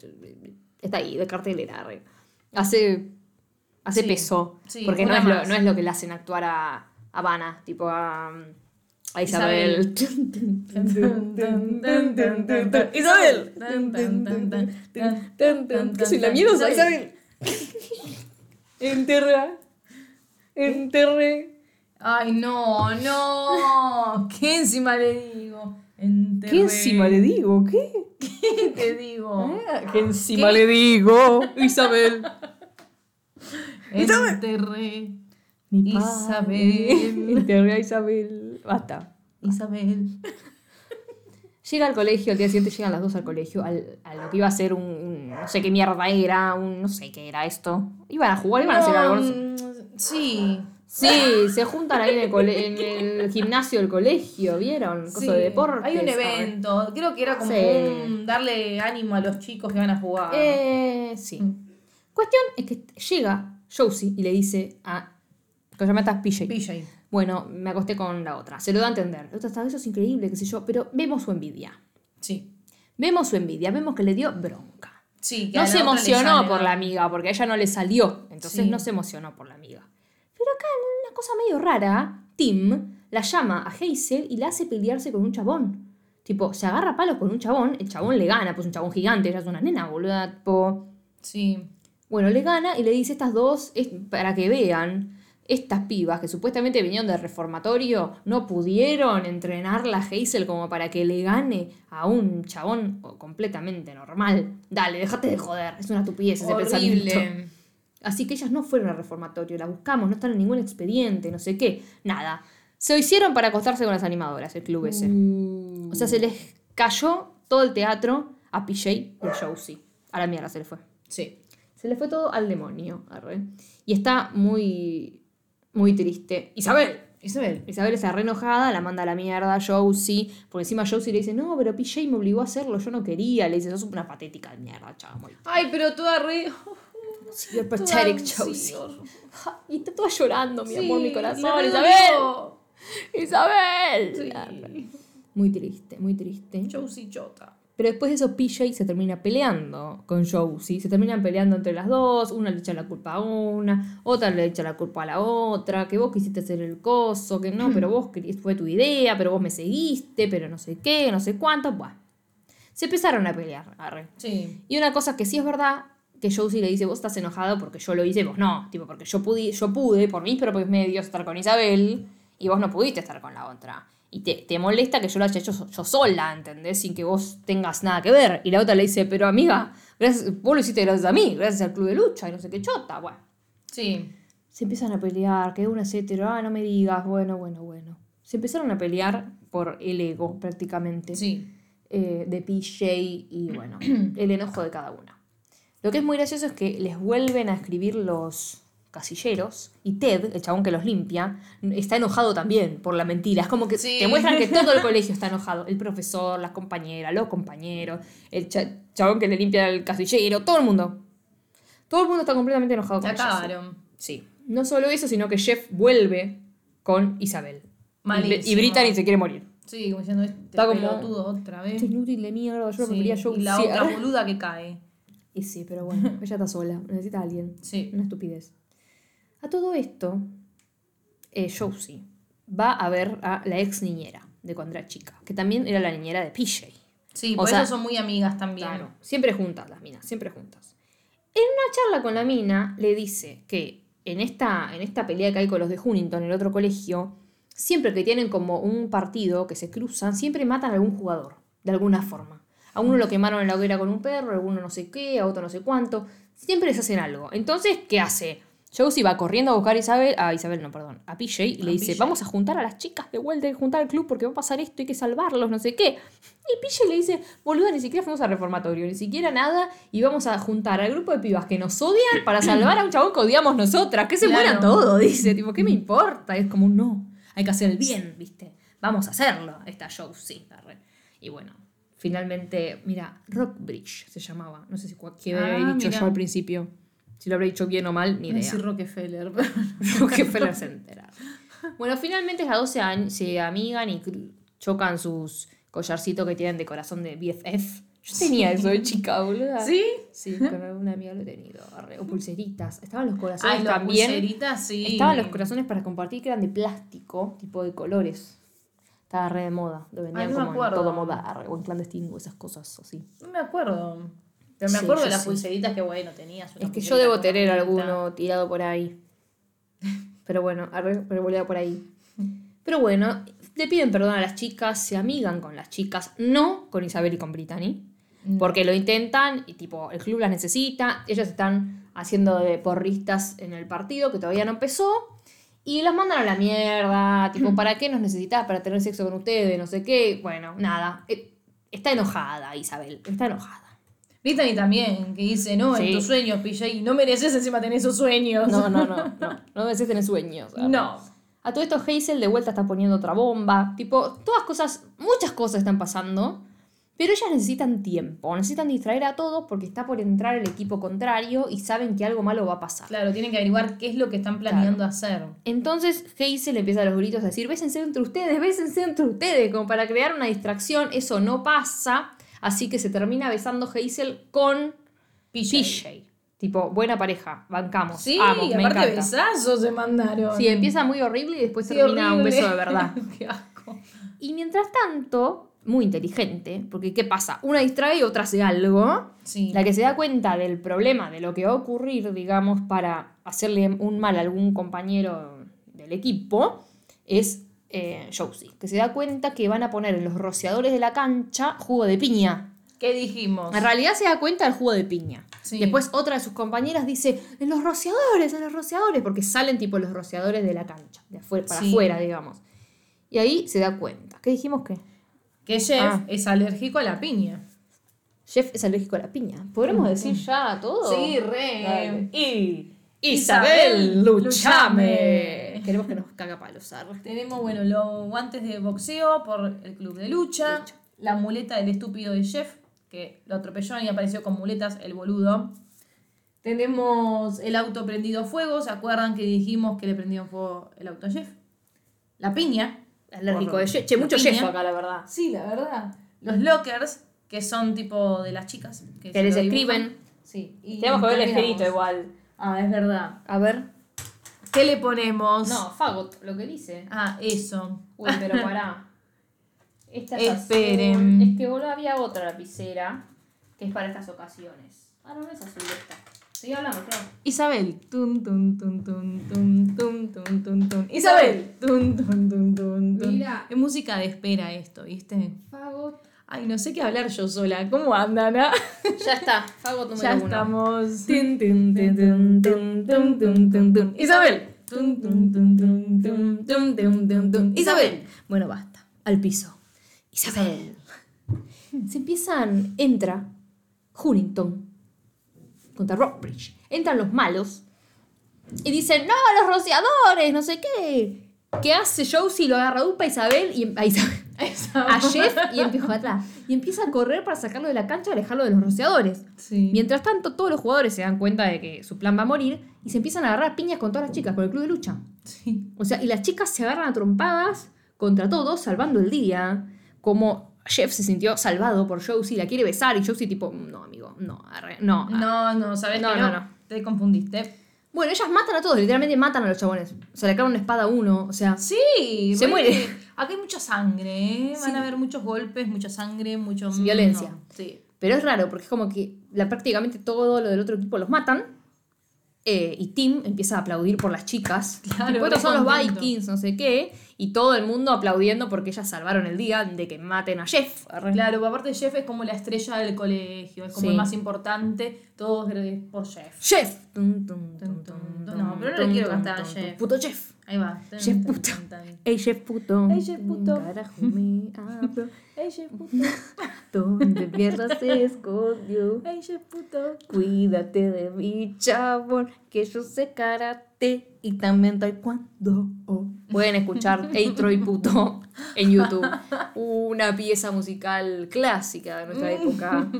Speaker 1: Está ahí, de cartelera. re. Hace. Hace
Speaker 2: Sí,
Speaker 1: peso. porque no es, lo, no es lo que le hacen actuar a, a Vanna, tipo a. A Isabel. Isabel. ¿Qué soy la miedosa, Isabel? Enterra. Enterré.
Speaker 2: Ay, no, no. ¿Qué encima le digo? Enterré.
Speaker 1: ¿Qué encima le digo? ¿Qué?
Speaker 2: ¿Qué te digo?
Speaker 1: ¿Qué encima le digo? Isabel.
Speaker 2: Enterré.
Speaker 1: Mi
Speaker 2: Isabel.
Speaker 1: A Isabel. Basta.
Speaker 2: Isabel.
Speaker 1: Llega al colegio, al día siguiente llegan las dos al colegio, al, a lo que iba a ser un, un- no sé qué mierda era, un no sé qué era esto. Iban a jugar, iban a hacer algo. no sé.
Speaker 2: Mm, Sí.
Speaker 1: Sí, se juntan ahí en el, cole- en el gimnasio del colegio, ¿vieron? Cosa
Speaker 2: Sí,
Speaker 1: de deporte.
Speaker 2: Hay un evento. Creo que era como
Speaker 1: Sí.
Speaker 2: un darle ánimo a los chicos que van a jugar.
Speaker 1: Eh, sí. Cuestión es que llega Josie y le dice a. Que llama esta PJ.
Speaker 2: PJ.
Speaker 1: Bueno, me acosté con la otra. Se lo da a entender. La otra está, eso es increíble, qué sé yo. Pero vemos su envidia.
Speaker 2: Sí.
Speaker 1: Vemos su envidia, vemos que le dio bronca.
Speaker 2: Sí, que
Speaker 1: No se emocionó
Speaker 2: sale,
Speaker 1: por
Speaker 2: ¿no?
Speaker 1: la amiga, porque a ella no le salió. Entonces
Speaker 2: Sí.
Speaker 1: no se emocionó por la amiga. Pero acá, en una cosa medio rara, Tim la llama a Hazel y la hace pelearse con un chabón. Tipo, se agarra a palos con un chabón, el chabón le gana, pues un chabón gigante, ella es una nena, boluda. Tipo,
Speaker 2: Sí.
Speaker 1: bueno, le gana y le dice estas dos, es para que vean, estas pibas que supuestamente vinieron del reformatorio, no pudieron entrenarla a Hazel como para que le gane a un chabón completamente normal. Dale, déjate de joder, es una estupidez ese pensamiento. Así que ellas no fueron al reformatorio, la buscamos, no están en ningún expediente, no sé qué, nada. Se hicieron para acostarse con las animadoras, el club ese. O sea, se les cayó todo el teatro a PJ y a Josie. A la mierda se le fue.
Speaker 2: Sí.
Speaker 1: Se le fue todo al demonio. arre. Y está muy, muy triste. Isabel.
Speaker 2: Isabel.
Speaker 1: Isabel está re enojada, la manda a la mierda a Josie, porque encima Josie le dice, no, pero PJ me obligó a hacerlo, yo no quería. Le dice, sos una patética de mierda, chamo.
Speaker 2: Ay, pero toda re.
Speaker 1: You're
Speaker 2: toda
Speaker 1: pathetic. Josie. Y está toda llorando, mi
Speaker 2: Sí,
Speaker 1: amor, mi corazón. Isabel. Isabel.
Speaker 2: Sí.
Speaker 1: Muy triste, muy triste.
Speaker 2: Josie Chota.
Speaker 1: Pero después de eso, PJ se termina peleando con Josie. Se terminan peleando entre las dos. Una le echa la culpa a una, otra le echa la culpa a la otra. Que vos quisiste hacer el coso, que no, pero vos fue tu idea, pero vos me seguiste, pero no sé qué, no sé cuánto. Bueno, se empezaron a pelear. arre.
Speaker 2: Sí.
Speaker 1: Y una cosa que sí es verdad, que Josie le dice, vos estás enojado porque yo lo hice, vos no. Tipo, porque yo pude, yo pude por mis propios medios estar con Isabel y vos no pudiste estar con la otra. Y te, te molesta que yo lo haya hecho yo sola, ¿entendés? Sin que vos tengas nada que ver. Y la otra le dice, pero amiga, gracias, vos lo hiciste gracias a mí, gracias al club de lucha y no sé qué chota. Bueno,
Speaker 2: Sí.
Speaker 1: se empiezan a pelear, que una etcétera, ah, no me digas, bueno, bueno, bueno. Se empezaron a pelear por el ego, prácticamente
Speaker 2: Sí.
Speaker 1: eh, de PJ y bueno, el enojo de cada una. Lo que es muy gracioso es que les vuelven a escribir los casilleros y Ted, el chabón que los limpia, está enojado también por la mentira. Es como que
Speaker 2: Sí.
Speaker 1: te muestran que todo el colegio está enojado. El profesor, las compañeras, los compañeros, el cha- chabón que le limpia el casillero, todo el mundo. Todo el mundo está completamente enojado con
Speaker 2: acabaron.
Speaker 1: Sí. No solo eso, sino que Jeff vuelve con Isabel. Y,
Speaker 2: Malísimo.
Speaker 1: y Brittany se quiere morir.
Speaker 2: Sí, como diciendo, este
Speaker 1: Está como-
Speaker 2: pelotudo otra vez.
Speaker 1: Este inútil de mierda, yo
Speaker 2: Sí,
Speaker 1: prefería Joe
Speaker 2: y la otra boluda que cae.
Speaker 1: Y sí, pero bueno, ella está sola, necesita a alguien.
Speaker 2: Sí.
Speaker 1: Una estupidez. A todo esto, eh, Josie va a ver a la ex niñera de cuando era chica, que también era la niñera de PJ.
Speaker 2: Sí,
Speaker 1: O
Speaker 2: por
Speaker 1: sea,
Speaker 2: eso son muy amigas también.
Speaker 1: Claro, siempre juntas las minas, siempre juntas. En una charla con la mina le dice que en esta, en esta pelea que hay con los de Huntington, en el otro colegio, siempre que tienen como un partido que se cruzan, siempre matan a algún jugador, de alguna forma. A uno lo quemaron en la hoguera con un perro, a alguno no sé qué, a otro no sé cuánto. Siempre les hacen algo. Entonces, ¿qué hace? Josie va corriendo a buscar a Isabel, a Isabel no, perdón, a PJ y le dice,
Speaker 2: PJ.
Speaker 1: vamos a juntar a las chicas de vuelta, hay que juntar al club porque va a pasar esto, hay que salvarlos, no sé qué. Y PJ le dice, boluda, ni siquiera fuimos al reformatorio, ni siquiera nada, y vamos a juntar al grupo de pibas que nos odian para salvar a un chabón que odiamos nosotras, que se
Speaker 2: Claro.
Speaker 1: muera todo, dice, tipo, ¿qué me importa? Es como, no, hay que hacer el bien, ¿viste? Vamos a hacerlo, esta arre. Y bueno, finalmente, mira, Rockbridge se llamaba, no sé si cu- qué había
Speaker 2: Ah,
Speaker 1: dicho
Speaker 2: mira.
Speaker 1: yo al principio, si lo habré dicho bien o mal, ni idea.
Speaker 2: decir Rockefeller.
Speaker 1: Rockefeller se enteraron. Bueno, finalmente las dos se, se amigan y chocan sus collarcitos que tienen de corazón de BFF. Yo tenía eso de chica, boluda.
Speaker 2: ¿Sí?
Speaker 1: Sí, con alguna amiga lo he tenido. O pulseritas. Estaban los corazones
Speaker 2: Ay,
Speaker 1: también.
Speaker 2: pulseritas, sí.
Speaker 1: Estaban los corazones para compartir que eran de plástico, tipo de colores. Estaba re de moda. Lo vendían
Speaker 2: no me
Speaker 1: en
Speaker 2: acuerdo.
Speaker 1: todo moda o en clandestino, esas cosas así.
Speaker 2: No me acuerdo. Pero me
Speaker 1: Sí,
Speaker 2: acuerdo de las
Speaker 1: sí.
Speaker 2: pulseritas que, bueno, tenías. una
Speaker 1: Es que yo debo tener alguno tirado por ahí. Pero bueno, revoleado por ahí. Pero bueno, le piden perdón a las chicas, se amigan con las chicas, no con Isabel y con Brittany. Porque lo intentan y tipo, el club las necesita, ellas están haciendo de porristas en el partido que todavía no empezó. Y las mandan a la mierda, tipo, ¿para qué nos necesitas para tener sexo con ustedes? No sé qué. Bueno, nada. Eh, Está enojada Isabel, está enojada.
Speaker 2: Brittany también, que dice, no,
Speaker 1: Sí.
Speaker 2: en tus sueños, PJ, no mereces encima tener esos sueños.
Speaker 1: No, no, no, no. No desees tener sueños.
Speaker 2: No.
Speaker 1: A todo esto Hazel de vuelta está poniendo otra bomba. Tipo, todas cosas, muchas cosas están pasando. Pero ellas necesitan tiempo, necesitan distraer a todos porque está por entrar el equipo contrario y saben que algo malo va a pasar.
Speaker 2: Claro, tienen que averiguar qué es lo que están planeando hacer.
Speaker 1: Entonces Hazel empieza a los gritos a decir, bésense entre ustedes, bésense entre ustedes, como para crear una distracción. Eso no pasa. Así que se termina besando Hazel con PJ. Tipo, buena pareja, bancamos.
Speaker 2: Sí,
Speaker 1: amo, me
Speaker 2: aparte
Speaker 1: encanta.
Speaker 2: besazos se mandaron.
Speaker 1: Sí, empieza muy horrible y después
Speaker 2: Sí,
Speaker 1: termina un beso de verdad.
Speaker 2: qué asco.
Speaker 1: Y mientras tanto, muy inteligente, porque ¿qué pasa? Una distrae y otra hace algo.
Speaker 2: Sí.
Speaker 1: La que se da cuenta del problema, de lo que va a ocurrir, digamos, para hacerle un mal a algún compañero del equipo, es eh, Josie, que se da cuenta que van a poner en los rociadores de la cancha jugo de piña.
Speaker 2: ¿Qué dijimos?
Speaker 1: En realidad se da cuenta del jugo de piña.
Speaker 2: Sí.
Speaker 1: Después otra de sus compañeras dice, en los rociadores, en los rociadores, porque salen tipo los rociadores de la cancha, de afuera, para
Speaker 2: Sí.
Speaker 1: afuera, digamos. Y ahí se da cuenta. ¿Qué dijimos que?
Speaker 2: Que Jeff
Speaker 1: Ah.
Speaker 2: es alérgico a la piña.
Speaker 1: Jeff es alérgico a la piña. ¿Podremos decir ya todo?
Speaker 2: Sí, re.
Speaker 1: Dale. Y
Speaker 2: Isabel,
Speaker 1: Isabel Luchame. Queremos que nos caga palos. arre.
Speaker 2: Tenemos, bueno, los guantes de boxeo por el club de lucha,
Speaker 1: Lucha.
Speaker 2: la muleta del estúpido de Jeff, que lo atropelló y apareció con muletas el boludo. Tenemos el auto prendido fuego, ¿se acuerdan que dijimos que le prendieron fuego el auto a Jeff? La piña.
Speaker 1: Alérgico de Jeff. Che, mucho
Speaker 2: piña.
Speaker 1: Jeff acá, la verdad.
Speaker 2: Sí, la verdad. Los lockers, que son tipo de las chicas. Que,
Speaker 1: les escriben.
Speaker 2: Sí. y
Speaker 1: Tenemos que ver el escrito igual.
Speaker 2: Ah, es verdad.
Speaker 1: A ver.
Speaker 2: ¿Qué le ponemos?
Speaker 1: No, fagot, lo que dice.
Speaker 2: Ah, eso.
Speaker 1: Uy, pero pará. Esta es
Speaker 2: Esperen.
Speaker 1: azul. Es que boludo había otra lapicera que es para estas ocasiones. Ah, no, no es azul esta. Sigue hablando, claro.
Speaker 2: Isabel. Tun, tun, tun, tun, tun, tun, tun, tun, tun. Isabel. Tun, tun, tun, tun, tun.
Speaker 1: Mira.
Speaker 2: Es música de espera esto, ¿viste?
Speaker 1: Fagot.
Speaker 2: Ay, no sé qué hablar yo sola. ¿Cómo andan? Ah?
Speaker 1: Ya está, Fago número
Speaker 2: ya estamos. Isabel. Isabel.
Speaker 1: Bueno, basta. Al piso. Isabel. Se empiezan. Entra Huntington contra Rockbridge. Entran los malos y dicen: No, los rociadores, no sé qué. ¿Qué hace Josie? Lo agarra a Isabel y. A Isabel a Jeff y empieza atrás. Y empieza a correr para sacarlo de la cancha y alejarlo de los rociadores.
Speaker 2: Sí.
Speaker 1: Mientras tanto, todos los jugadores se dan cuenta de que su plan va a morir y se empiezan a agarrar piñas con todas las chicas por el club de lucha.
Speaker 2: Sí.
Speaker 1: O sea, y las chicas se agarran a trompadas contra todos, salvando el día. Como Jeff se sintió salvado por Josie, la quiere besar y Josie tipo, no, amigo, no, arre, no. ah".
Speaker 2: No, no, ¿sabes
Speaker 1: No,
Speaker 2: que
Speaker 1: no,
Speaker 2: no? Te confundiste.
Speaker 1: Bueno, ellas matan a todos, literalmente matan a los chabones. O sea, le clavan una espada a uno, o sea...
Speaker 2: Sí,
Speaker 1: Se
Speaker 2: re-
Speaker 1: muere.
Speaker 2: Acá hay mucha sangre, ¿eh? Van
Speaker 1: Sí.
Speaker 2: a haber muchos golpes, mucha sangre, mucho...
Speaker 1: Violencia.
Speaker 2: no, Sí.
Speaker 1: Pero es raro, porque es como que la, prácticamente todo lo del otro equipo los matan. eh, y Tim empieza a aplaudir por las chicas.
Speaker 2: Claro, re
Speaker 1: son los. Vikings, no sé qué. Y todo el mundo aplaudiendo porque ellas salvaron el día de que maten a Jeff.
Speaker 2: Claro, aparte Jeff es como la estrella del colegio, es como
Speaker 1: Sí.
Speaker 2: el más importante, todos por Jeff.
Speaker 1: Jeff. Tum, tum,
Speaker 2: Tum, no, pero no le quiero cantar a Jeff.
Speaker 1: Puto Jeff.
Speaker 2: Ahí va. Tan,
Speaker 1: puto. Ey, Jeff puto.
Speaker 2: Ey, puto.
Speaker 1: Carajo, me hablo.
Speaker 2: Ey, Jeff puto.
Speaker 1: Donde pierdas se escondió.
Speaker 2: Ey, Jeff puto.
Speaker 1: Cuídate de mi chabón, que yo sé karate y también taekwondo. Pueden escuchar Ey Troy Puto en YouTube. Una pieza musical clásica de nuestra época.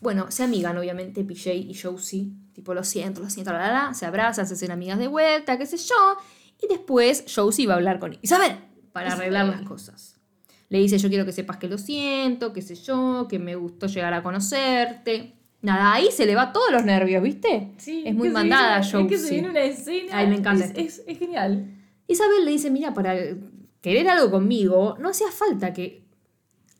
Speaker 1: Bueno, se amigan obviamente PJ y Josie. Tipo, lo siento, lo siento, la, la, la. Se abrazan, se hacen amigas de vuelta, qué sé yo. Y después Josie va a hablar con Isabel para arreglar las cosas. Le dice, yo quiero que sepas que lo siento, qué sé yo, que me gustó llegar a conocerte. Nada, ahí se le va todos los nervios, ¿viste?
Speaker 2: Sí,
Speaker 1: es muy mandada,
Speaker 2: viene-
Speaker 1: Josie.
Speaker 2: Es que se viene una escena.
Speaker 1: Ay, me encanta
Speaker 2: es, es genial.
Speaker 1: Isabel le dice, mira, para querer algo conmigo, no hacía falta que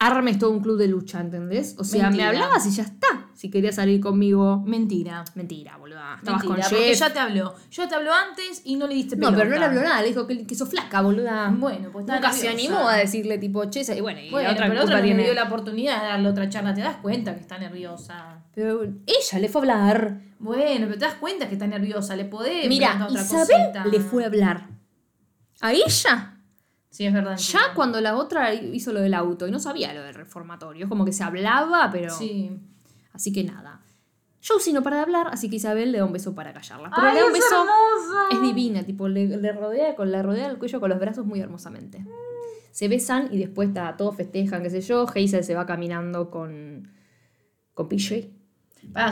Speaker 1: armes todo un club de lucha, ¿entendés? O sea,
Speaker 2: Mentira.
Speaker 1: me hablabas y ya está. Si querías salir conmigo.
Speaker 2: Mentira.
Speaker 1: Mentira, boluda. Estabas
Speaker 2: Mentira,
Speaker 1: con
Speaker 2: porque
Speaker 1: Jeff.
Speaker 2: ya te habló. Yo te habló antes y no le diste
Speaker 1: No,
Speaker 2: pelota.
Speaker 1: pero no le habló nada, le dijo que, que sos flaca, boluda.
Speaker 2: Bueno, pues
Speaker 1: Nunca se animó a decirle tipo, che, y bueno, y
Speaker 2: Bueno,
Speaker 1: la otra
Speaker 2: pero otra no le
Speaker 1: tiene.
Speaker 2: dio la oportunidad de darle otra charla. Te das cuenta que está nerviosa.
Speaker 1: Pero ella le fue a hablar.
Speaker 2: Bueno, pero te das cuenta que está nerviosa. Le podés
Speaker 1: Mira,
Speaker 2: otra
Speaker 1: Isabel
Speaker 2: cosita.
Speaker 1: le fue a hablar. A ella
Speaker 2: Sí, es verdad.
Speaker 1: Ya cuando la otra hizo lo del auto y no sabía lo del reformatorio, es como que se hablaba, pero.
Speaker 2: Sí.
Speaker 1: Así que nada. Josie no para de hablar, así que Isabel le da un beso para callarla. Pero
Speaker 2: ¡Ay,
Speaker 1: le da un
Speaker 2: es
Speaker 1: beso.
Speaker 2: hermoso!
Speaker 1: Es divina, tipo, le, le rodea con la rodea el cuello con los brazos muy hermosamente. Se besan y después está, todos festejan, qué sé yo. Hazel se va caminando con. con PJ.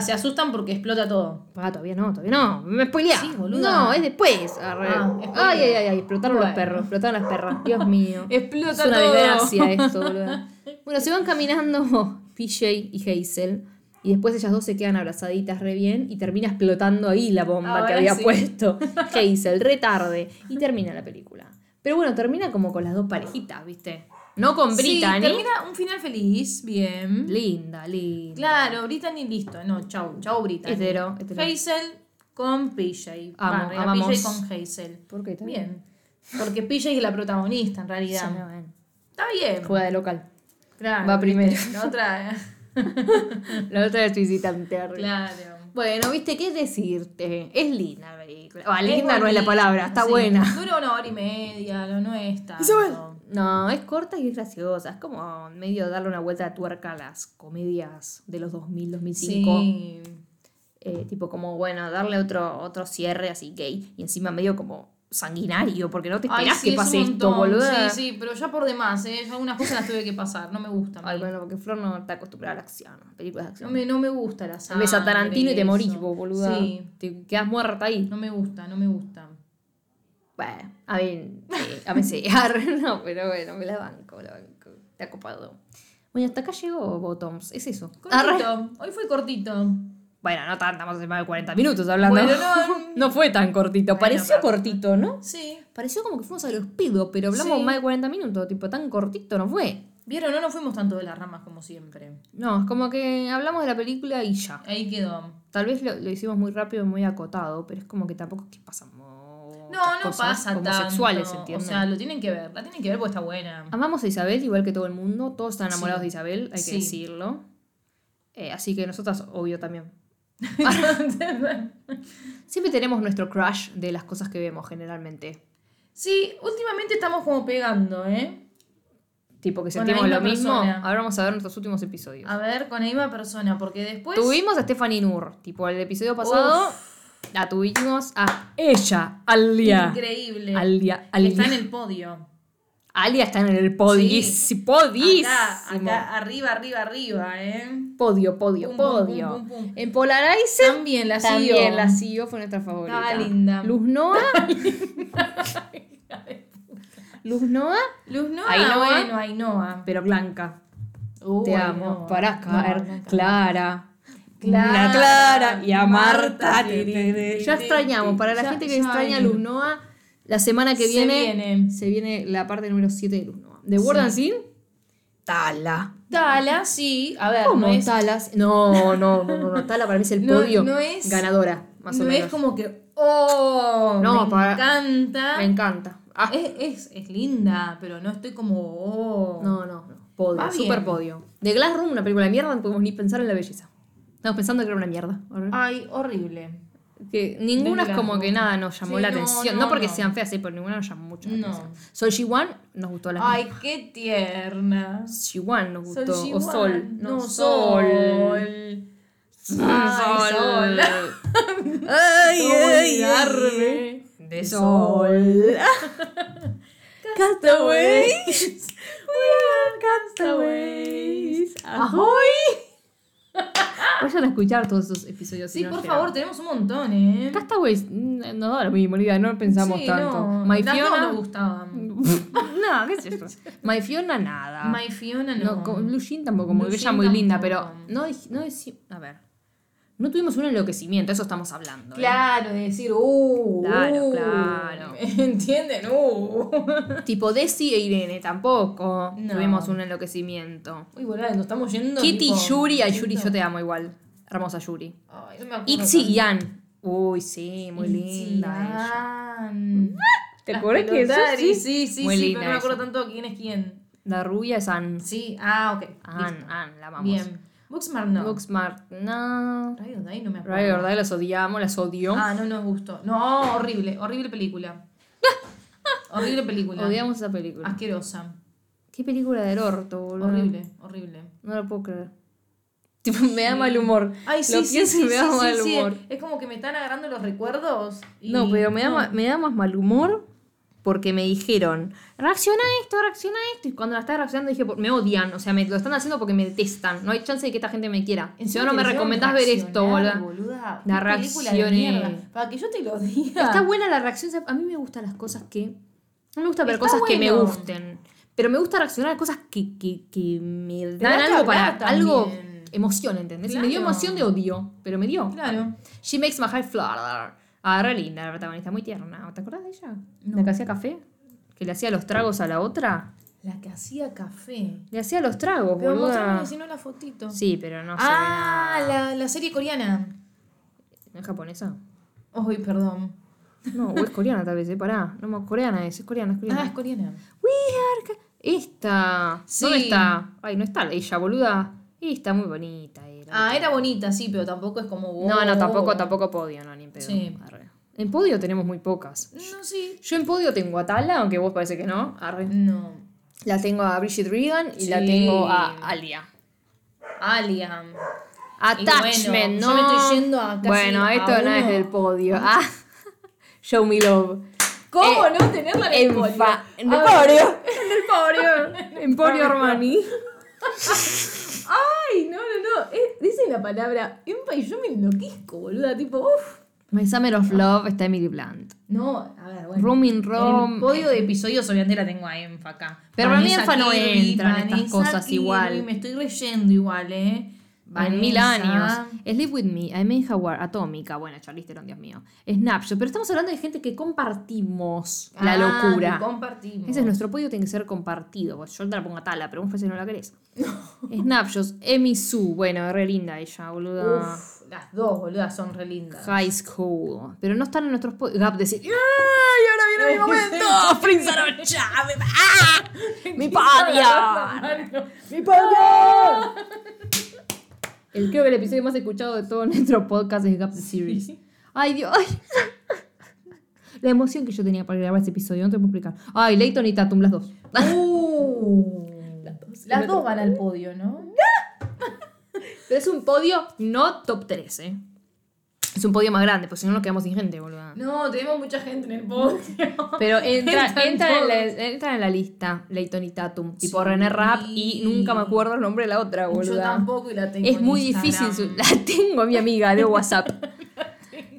Speaker 2: Se asustan porque explota todo.
Speaker 1: Ah, todavía no, todavía no. Me spoileás.
Speaker 2: Sí, boluda.
Speaker 1: No, es después. Arre.
Speaker 2: Ah,
Speaker 1: ay, ay, ay, ay, explotaron los perros, explotaron las perras. Dios mío.
Speaker 2: Explota
Speaker 1: Es una
Speaker 2: todo.
Speaker 1: desgracia esto, boludo. Bueno, se van caminando PJ y Hazel. Y después ellas dos se quedan abrazaditas re bien. Y termina explotando ahí la bomba que había
Speaker 2: sí.
Speaker 1: puesto Hazel, re tarde. Y termina la película. Pero bueno, termina como con las dos parejitas, ¿viste? No con
Speaker 2: Sí,
Speaker 1: Brittany.
Speaker 2: termina un final feliz, bien.
Speaker 1: Linda, linda.
Speaker 2: Claro, Brittany listo. No, chau, chau Brittany.
Speaker 1: Hetero, hetero.
Speaker 2: Hazel con PJ.
Speaker 1: Amo, amamos.
Speaker 2: PJ con Hazel.
Speaker 1: ¿Por qué? Está
Speaker 2: Bien. Porque PJ es la protagonista en realidad.
Speaker 1: Sí.
Speaker 2: Está bien.
Speaker 1: Juega de local.
Speaker 2: Claro,
Speaker 1: va primero.
Speaker 2: La otra.
Speaker 1: La otra es visitante.
Speaker 2: claro.
Speaker 1: Bueno, ¿viste qué decirte? Es linda la película. Ah, linda no es la palabra, está
Speaker 2: sí.
Speaker 1: buena.
Speaker 2: Dura una hora y media, no, no es tanto.
Speaker 1: No, es corta y es graciosa. Es como medio darle una vuelta de tuerca a las comedias de los 2000, 2005.
Speaker 2: Sí.
Speaker 1: Eh, tipo como, bueno, darle otro, otro cierre así gay. Y encima medio como sanguinario, porque no te
Speaker 2: Ay,
Speaker 1: esperás
Speaker 2: sí,
Speaker 1: que
Speaker 2: es
Speaker 1: pase esto, boluda.
Speaker 2: Sí, sí, pero ya por demás, ¿eh? Yo algunas cosas las tuve que pasar, no me gustan.
Speaker 1: Ay, bueno, porque Flor no está acostumbrada a la acción, películas de
Speaker 2: No
Speaker 1: acción.
Speaker 2: me, no me gusta la sangre.
Speaker 1: Ves a Tarantino y te morís, vos, boluda.
Speaker 2: Sí,
Speaker 1: Te quedas muerta ahí.
Speaker 2: no me gusta, no me gusta.
Speaker 1: Bueno, a ver, eh, a veces, arre, no, pero bueno, me la banco, me la banco. Te ha copado. Bueno, hasta acá llegó Bottoms, es eso. Arre.
Speaker 2: Cortito, hoy fue cortito.
Speaker 1: Bueno, no tan, estamos en más de 40 minutos hablando.
Speaker 2: Bueno, no,
Speaker 1: no fue tan cortito,
Speaker 2: Bueno,
Speaker 1: pareció
Speaker 2: pero-
Speaker 1: cortito, ¿no?
Speaker 2: Sí.
Speaker 1: Pareció como que fuimos a los pedos, pero hablamos
Speaker 2: Sí.
Speaker 1: más de 40 minutos, tipo, tan cortito no fue.
Speaker 2: Vieron, no nos fuimos tanto de las ramas como siempre.
Speaker 1: No, es como que hablamos de la película y ya.
Speaker 2: Ahí quedó.
Speaker 1: Tal vez lo, lo hicimos muy rápido y muy acotado, pero es como que tampoco es que pasamos.
Speaker 2: No, no pasa tanto.
Speaker 1: sexuales, ¿entiendes?
Speaker 2: O sea, lo tienen que ver, la tienen que ver porque está buena.
Speaker 1: Amamos a Isabel igual que todo el mundo, todos están enamorados
Speaker 2: Sí.
Speaker 1: de Isabel, hay que decirlo. Eh, así que nosotras, obvio, también. Siempre tenemos nuestro crush de las cosas que vemos generalmente.
Speaker 2: sí, últimamente estamos como pegando, ¿eh?
Speaker 1: Tipo que sentimos lo mismo.
Speaker 2: persona.
Speaker 1: Ahora vamos a ver nuestros últimos episodios.
Speaker 2: A ver, con la misma persona, porque después.
Speaker 1: Tuvimos a Stephanie Nur, tipo el episodio pasado. La tuvimos a ella, Alia.
Speaker 2: Increíble.
Speaker 1: Alia, Alia.
Speaker 2: Está en el podio.
Speaker 1: Alia está en el podísimo.
Speaker 2: Sí.
Speaker 1: podísimo.
Speaker 2: Acá, acá, arriba, arriba, arriba, ¿eh?
Speaker 1: Podio, podio,
Speaker 2: Pum,
Speaker 1: podio.
Speaker 2: pum, pum, pum.
Speaker 1: En Polarizer
Speaker 2: También la
Speaker 1: también
Speaker 2: siguió.
Speaker 1: la siguió, fue nuestra favorita.
Speaker 2: Estaba linda.
Speaker 1: Luz Noa. Luz Noa,
Speaker 2: Luz Noa,
Speaker 1: Ainhoa.
Speaker 2: bueno, Ainhoa.
Speaker 1: pero blanca.
Speaker 2: Uh,
Speaker 1: Te
Speaker 2: Ainhoa.
Speaker 1: amo. Caer.
Speaker 2: Blanca.
Speaker 1: Clara.
Speaker 2: Clara.
Speaker 1: Clara y a Marta.
Speaker 2: Marta.
Speaker 1: te, te. Ya extrañamos. Para la
Speaker 2: Ya-
Speaker 1: gente que extraña a
Speaker 2: viene.
Speaker 1: Luz Noa, la semana que
Speaker 2: Se
Speaker 1: viene,
Speaker 2: viene.
Speaker 1: se viene la parte número 7 de Luz Noa. De Word and Sin, Tala.
Speaker 2: Tala, sí. A ver,
Speaker 1: ¿Cómo
Speaker 2: no es,
Speaker 1: Talas? No, no, no, no, no. Tala para mí es el
Speaker 2: No-
Speaker 1: podio.
Speaker 2: no es-
Speaker 1: ganadora, más
Speaker 2: no
Speaker 1: o menos.
Speaker 2: es como que. ¡Oh!
Speaker 1: No,
Speaker 2: me
Speaker 1: para-
Speaker 2: encanta.
Speaker 1: Me encanta. Ah,
Speaker 2: Es, es, es linda, pero no estoy como. ¡Oh!
Speaker 1: no, no, no. Podio, super podio. De Glass Room, una película de mierda, no podemos ni pensar en la belleza. Estamos pensando que era una mierda.
Speaker 2: Ay, horrible.
Speaker 1: Que ninguna es como que nada nos llamó
Speaker 2: Sí,
Speaker 1: la
Speaker 2: no,
Speaker 1: atención. No,
Speaker 2: no,
Speaker 1: porque
Speaker 2: no.
Speaker 1: sean feas, sí, pero ninguna nos llamó mucho la
Speaker 2: No.
Speaker 1: atención. Sol Ji-wan nos gustó la
Speaker 2: Ay, qué tierna.
Speaker 1: Ji-wan nos gustó.
Speaker 2: Sol
Speaker 1: o. Sol.
Speaker 2: No,
Speaker 1: Sol.
Speaker 2: Ay, Sol.
Speaker 1: Ay,
Speaker 2: ¿Cómo olvidarme
Speaker 1: De Sol. Castaways. We are castaways. Ahoy. Vayan a escuchar todos esos episodios. si
Speaker 2: Sí,
Speaker 1: no
Speaker 2: por
Speaker 1: llegan.
Speaker 2: favor, tenemos un montón, ¿eh?
Speaker 1: Castaways mm, no da lo mismo, Olivia, no pensamos
Speaker 2: Sí,
Speaker 1: tanto.
Speaker 2: no.
Speaker 1: My
Speaker 2: Las
Speaker 1: Fiona.
Speaker 2: nos gustaban.
Speaker 1: no, ¿qué es eso? My Fiona nada.
Speaker 2: My Fiona no.
Speaker 1: No, Blue Jean tampoco, como que ella muy linda,
Speaker 2: tampoco.
Speaker 1: pero no, no deci- A ver. No tuvimos un enloquecimiento, eso estamos hablando. ¿eh?
Speaker 2: Claro, de decir, uh.
Speaker 1: Claro,
Speaker 2: uh.
Speaker 1: claro.
Speaker 2: ¿Entienden? Uh.
Speaker 1: Tipo Desi e Irene tampoco
Speaker 2: No.
Speaker 1: tuvimos un enloquecimiento.
Speaker 2: Uy, boludo, nos estamos yendo.
Speaker 1: Kitty,
Speaker 2: tipo,
Speaker 1: Yuri, ay Yuri, yo te amo igual. Hermosa Yuri.
Speaker 2: Ay, no me acuerdo
Speaker 1: Itzy y Ann. Uy, sí, muy linda ella.
Speaker 2: Ann.
Speaker 1: ¿Te acuerdas que eso sí?
Speaker 2: Sí, sí,
Speaker 1: Muy
Speaker 2: sí,
Speaker 1: linda
Speaker 2: pero no me acuerdo
Speaker 1: ella.
Speaker 2: tanto quién es quién.
Speaker 1: La rubia es Ann.
Speaker 2: Sí, ah, ok.
Speaker 1: Ann. Ann, la amamos.
Speaker 2: Bien. Booksmart no.
Speaker 1: Booksmart, no.
Speaker 2: Ride or Die no me acuerdo.
Speaker 1: Ride or Die las odiamos, las odio.
Speaker 2: Ah, no nos gustó. No, horrible, horrible película. horrible película.
Speaker 1: Odiamos esa película.
Speaker 2: Asquerosa.
Speaker 1: ¿Qué película del orto, boludo?
Speaker 2: Horrible, horrible.
Speaker 1: No lo puedo creer. Tipo, me da mal humor.
Speaker 2: Ay, sí,
Speaker 1: lo
Speaker 2: sí, sí,
Speaker 1: me da mal humor.
Speaker 2: Es como que me están agarrando los recuerdos. y-
Speaker 1: No, pero me da,
Speaker 2: no.
Speaker 1: ma- me da más mal humor porque me dijeron, reacciona a esto, reacciona a esto. Y cuando la estaba reaccionando dije, me odian. O sea, me lo están haciendo porque me detestan. No hay chance de que esta gente me quiera. Si
Speaker 2: Encima
Speaker 1: no, me recomendás ver esto,
Speaker 2: boluda.
Speaker 1: La
Speaker 2: mierda. Para que yo te lo diga.
Speaker 1: Está buena la reacción. A mí me gustan las cosas que... No me gusta ver
Speaker 2: Está
Speaker 1: cosas que me gusten. Pero me gusta reaccionar a cosas que, que, que me
Speaker 2: da
Speaker 1: dan algo para...
Speaker 2: hablar
Speaker 1: Algo...
Speaker 2: también.
Speaker 1: Emoción, ¿entendés? Me dio emoción de odio, pero me dio.
Speaker 2: Claro.
Speaker 1: She makes my heart flutter. Ah, re linda la protagonista, muy tierna. ¿Te acuerdas de ella?
Speaker 2: No.
Speaker 1: La que hacía café. Que le hacía los tragos a la otra.
Speaker 2: La que hacía café.
Speaker 1: Le hacía los tragos,
Speaker 2: Pero mostrame si no la fotito.
Speaker 1: Sí, pero no
Speaker 2: ah,
Speaker 1: se ve nada.
Speaker 2: la, la serie coreana.
Speaker 1: ¿Es japonesa?
Speaker 2: Uy, perdón.
Speaker 1: No, o es coreana tal vez, ¿eh? Pará. No, coreana es, es coreana, es coreana.
Speaker 2: Ah, es coreana.
Speaker 1: We are... ca- Esta.
Speaker 2: Sí.
Speaker 1: ¿Dónde está? Ay, no está ella, boluda. Y está muy bonita. Era.
Speaker 2: Ah, era bonita, sí, pero tampoco es como.
Speaker 1: No, no,
Speaker 2: wow.
Speaker 1: tampoco, tampoco podio, no, ni en pedo.
Speaker 2: Sí.
Speaker 1: Arre. En podio tenemos muy pocas.
Speaker 2: No, sí.
Speaker 1: Yo en podio tengo a Tala, aunque vos parece que no. Arre.
Speaker 2: No.
Speaker 1: La tengo a Bridget Regan y la tengo a Alia.
Speaker 2: Aliam.
Speaker 1: Attachment,
Speaker 2: bueno,
Speaker 1: ¿no?
Speaker 2: yo me estoy yendo a casi
Speaker 1: Bueno,
Speaker 2: a
Speaker 1: esto no es del podio. Ah, Show Me Love.
Speaker 2: ¿Cómo
Speaker 1: Eh,
Speaker 2: no tenerla en el podio?
Speaker 1: Enfa- En el podio. En el podio. Emporio Armani.
Speaker 2: Ay, no, no, no. Eh, dice la palabra empa y yo me enloquezco, boluda. Tipo, uff.
Speaker 1: My Summer of Love está Emily Blunt.
Speaker 2: No, a ver, bueno.
Speaker 1: Room in Rome.
Speaker 2: el podio de episodios obviamente la tengo a Enfa acá.
Speaker 1: Pero para mí Enfa no entra en estas cosas
Speaker 2: Kirby,
Speaker 1: igual.
Speaker 2: Me estoy leyendo igual, ¿eh?
Speaker 1: En mil años. Sleep With Me, I May Howard, Atómica, bueno, Charlize Theron, Dios mío. Snapshot, pero estamos hablando de gente que compartimos la
Speaker 2: Ah,
Speaker 1: locura.
Speaker 2: que compartimos.
Speaker 1: Ese es nuestro podio, tiene que ser compartido. Yo te la pongo a tala, pero vos si no la querés. Snapshots, Emi Sue, bueno, re linda ella, boluda.
Speaker 2: Uf, las dos, boludas, son re lindas.
Speaker 1: High School. Pero no están en nuestros podios. Gap decir, ¡ay, ahora viene mi momento! ¡Prince Arocha! ¡Me- ¡Ah! ¡Mi podio!
Speaker 2: ¡Mi podio!
Speaker 1: El, creo que el episodio más escuchado de todo nuestro podcast es Gap the Series. Ay, Dios. Ay. La emoción que yo tenía para grabar ese episodio, no te puedo explicar. Ay, Leighton y Tatum, las dos.
Speaker 2: Uh, las dos van al podio, ¿no?
Speaker 1: Pero es un podio no top 3, ¿eh? Es un podio más grande, porque si no nos quedamos sin gente, boludo.
Speaker 2: No, tenemos mucha gente en el podio.
Speaker 1: Pero entra, entra, en la, entra en la lista Leighton y Tatum. Tipo
Speaker 2: Sí.
Speaker 1: René Rapp y nunca me acuerdo el nombre de la otra, boluda.
Speaker 2: Yo tampoco y la tengo
Speaker 1: Es
Speaker 2: en
Speaker 1: muy
Speaker 2: Instagram.
Speaker 1: difícil. La tengo a mi amiga de WhatsApp.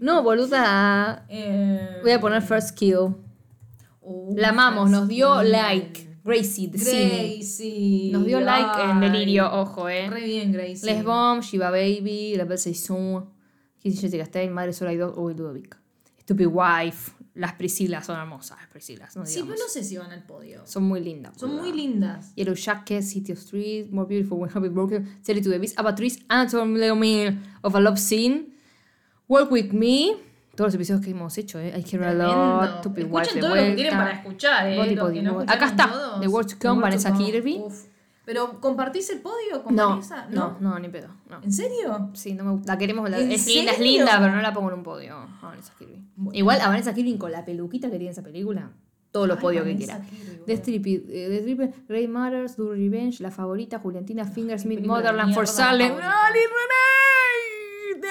Speaker 1: No, boluda.
Speaker 2: Eh,
Speaker 1: Voy a poner First Kill. La amamos, nos dio
Speaker 2: Gracie.
Speaker 1: like. Gracie, cine. Nos dio like en
Speaker 2: Ay.
Speaker 1: Delirio, ojo, eh.
Speaker 2: Re bien, Gracie.
Speaker 1: Les Bomb, Shiva Baby, La Belle Saison, Kissy Jessica Stein, Madre Sola y Dos, Uy, Ludovic. Stupid Wife. Las Priscilas son hermosas, las Priscilas, no
Speaker 2: Sí, pero no sé si van al podio.
Speaker 1: Son muy lindas.
Speaker 2: Son muy lindas.
Speaker 1: Yellow Jacket, City of Street, More Beautiful When Happy Broken, It to the Beast, Abatrice, Anatomy of a Love Scene, Work With Me, todos los episodios que hemos hecho, ¿eh? I Care a Lot. Stupid
Speaker 2: Escuchen todo lo que tienen para escuchar, eh.
Speaker 1: Body, body,
Speaker 2: que no
Speaker 1: Acá está,
Speaker 2: todos.
Speaker 1: The Words to Come, Vanessa. Kirby.
Speaker 2: Uf. Pero, ¿compartís el podio con
Speaker 1: No,
Speaker 2: Vanessa?
Speaker 1: no, no, ni pedo. No.
Speaker 2: ¿En serio?
Speaker 1: Sí, no me gusta. La queremos, la-
Speaker 2: ¿En
Speaker 1: es linda, es
Speaker 2: serio?
Speaker 1: linda, pero no la pongo en un podio. A Vanessa Kirby.
Speaker 2: Bueno.
Speaker 1: Igual a Vanessa Kirby con la peluquita que tiene esa película, todos los
Speaker 2: Ay,
Speaker 1: podios que
Speaker 2: Vanessa
Speaker 1: quiera.
Speaker 2: Kirby, boludo.
Speaker 1: The Strip, eh, The Strip, Grey Matters, Do Revenge, La Favorita, Juliantina, Fingersmith, Motherland, For Salem. ¡Ali René!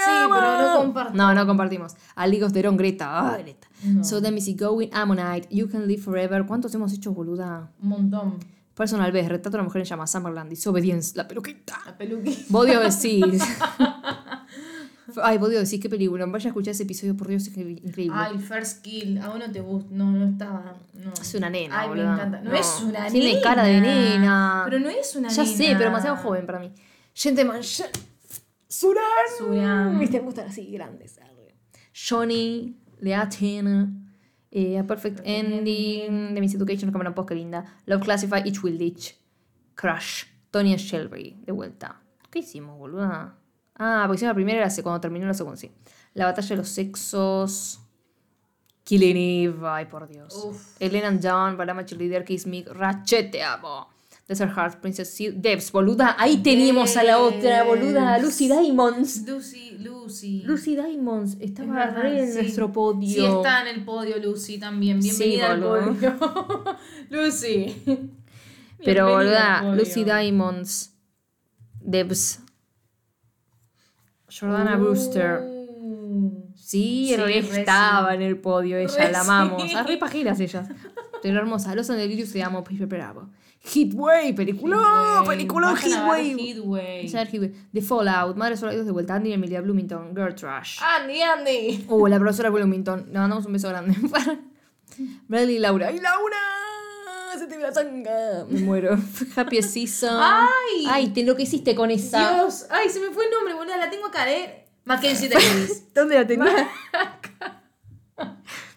Speaker 2: No compartimos.
Speaker 1: No, no compartimos. A League of Their Own, Greta. Greta.
Speaker 2: No.
Speaker 1: So Let Me See Going, Ammonite, You Can Live Forever. ¿Cuántos hemos hecho, boluda?
Speaker 2: Un montón.
Speaker 1: Personal Best, Retrato de una mujer en llamas, Summerland, Disobedience, La Peluquita.
Speaker 2: La peluquita.
Speaker 1: Body of the Seas. Ay, the Seas, qué película. Vaya a escuchar ese episodio, por Dios, es increíble.
Speaker 2: Ay, First Kill. A vos no te gusta. No, no estaba. No.
Speaker 1: Es una nena,
Speaker 2: Ay,
Speaker 1: boluda.
Speaker 2: me encanta. No,
Speaker 1: No,
Speaker 2: es una
Speaker 1: tiene
Speaker 2: nena.
Speaker 1: cara de nena.
Speaker 2: Pero no es una
Speaker 1: ya
Speaker 2: nena.
Speaker 1: sé, pero demasiado joven para mí. Gentleman. Suran.
Speaker 2: Suran.
Speaker 1: Viste, me gustan así grandes. Johnny, Leatin, eh, A Perfect Ending, The Miss Education, Cameron Post, qué linda. Love Classified, Each Will Ditch, Crush, Tony and Shelby, de vuelta. ¿Qué hicimos, boluda? Ah, porque hicimos la primera y la cuando terminó la segunda, sí. La batalla de los sexos. Killing Eve, ay por Dios.
Speaker 2: Uf.
Speaker 1: Elena and John, Balama Cheerleader, Kiss Me, Ratchet, te amo. Desert Heart, Princess Seal, Debs, boluda. Ahí teníamos a la otra, boluda, Lucy Diamonds.
Speaker 2: Lucy, Lucy.
Speaker 1: Lucy Diamonds,
Speaker 2: Es
Speaker 1: estaba re en
Speaker 2: sí.
Speaker 1: nuestro podio.
Speaker 2: Sí, está en el podio Lucy también.
Speaker 1: Sí,
Speaker 2: Bienvenida al
Speaker 1: boludo.
Speaker 2: podio. Lucy.
Speaker 1: Pero boluda,
Speaker 2: al.
Speaker 1: Lucy Diamonds, Debs, Jordana Brewster.
Speaker 2: Uh.
Speaker 1: Sí,
Speaker 2: Sí,
Speaker 1: re estaba
Speaker 2: sí.
Speaker 1: en el podio ella,
Speaker 2: Re
Speaker 1: la
Speaker 2: sí.
Speaker 1: amamos. A re pajeras ellas. Pero hermosa. Los Delirious se amo, Piper Película,
Speaker 2: Heatwave.
Speaker 1: película
Speaker 2: Vayan a ver
Speaker 1: Heatwave. The Fallout, Madre Sola y Dos de vuelta, Andy y Emilia Bloomington, Girl Trash.
Speaker 2: Andy, Andy.
Speaker 1: Oh, la profesora Bloomington. Le mandamos un beso grande. Bradley y Laura. ¡Ay, Laura! Se te ve la tanga. Me muero. Happy Season.
Speaker 2: ¡Ay!
Speaker 1: Ay, te enloqueciste con esa.
Speaker 2: Dios. Ay, se me fue el nombre, boludo. La tengo acá, ¿eh? Mackenzie Davis.
Speaker 1: ¿Dónde la tenías?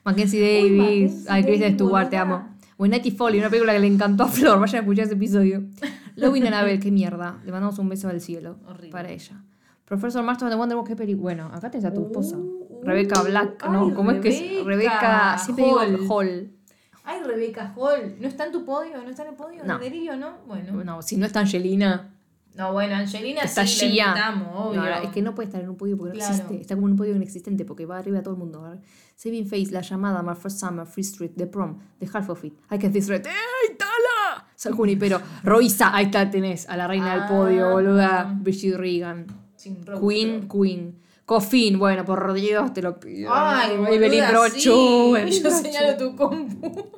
Speaker 1: Mackenzie Davis. Ay,
Speaker 2: Davis,
Speaker 1: Stewart, te amo. When Nighty Folly, una película que le encantó a Flor. Vayan a escuchar ese episodio. Loving Annabelle, qué mierda. Le mandamos un beso al cielo.
Speaker 2: Horrible.
Speaker 1: Para ella. Professor Marston de Wonder Woman, qué película. Bueno, acá tenés a tu esposa.
Speaker 2: Uh,
Speaker 1: Rebecca Black, ¿no?
Speaker 2: ay,
Speaker 1: ¿Cómo es que es? Rebeca. Siempre digo
Speaker 2: Hall. Ay, Rebecca Hall. ¿No está en tu podio? ¿No está en el podio?
Speaker 1: No.
Speaker 2: ¿De delirio, no? Bueno.
Speaker 1: No, si no está Angelina.
Speaker 2: No, bueno, Angelina
Speaker 1: Está
Speaker 2: sí
Speaker 1: Gia.
Speaker 2: invitamos, obvio.
Speaker 1: No, es que no puede estar en un podio porque
Speaker 2: Claro.
Speaker 1: no existe. Está como en un podio inexistente porque va arriba a todo el mundo. ¿verdad? Saving Face, La Llamada, My First Summer, Free Street, The Prom, The Half of It, I Can This Red. ¡Ey, Tala! San Junipero. Roisa, ahí está, tenés a la reina del podio,
Speaker 2: Ah.
Speaker 1: boluda. Brigitte Regan. Queen, Queen. Cofín, bueno, por Dios, te lo pido.
Speaker 2: Ay,
Speaker 1: Evelyn
Speaker 2: boluda,
Speaker 1: Brochu.
Speaker 2: sí.
Speaker 1: Evelyn
Speaker 2: Yo
Speaker 1: Brochu.
Speaker 2: señalo tu compu.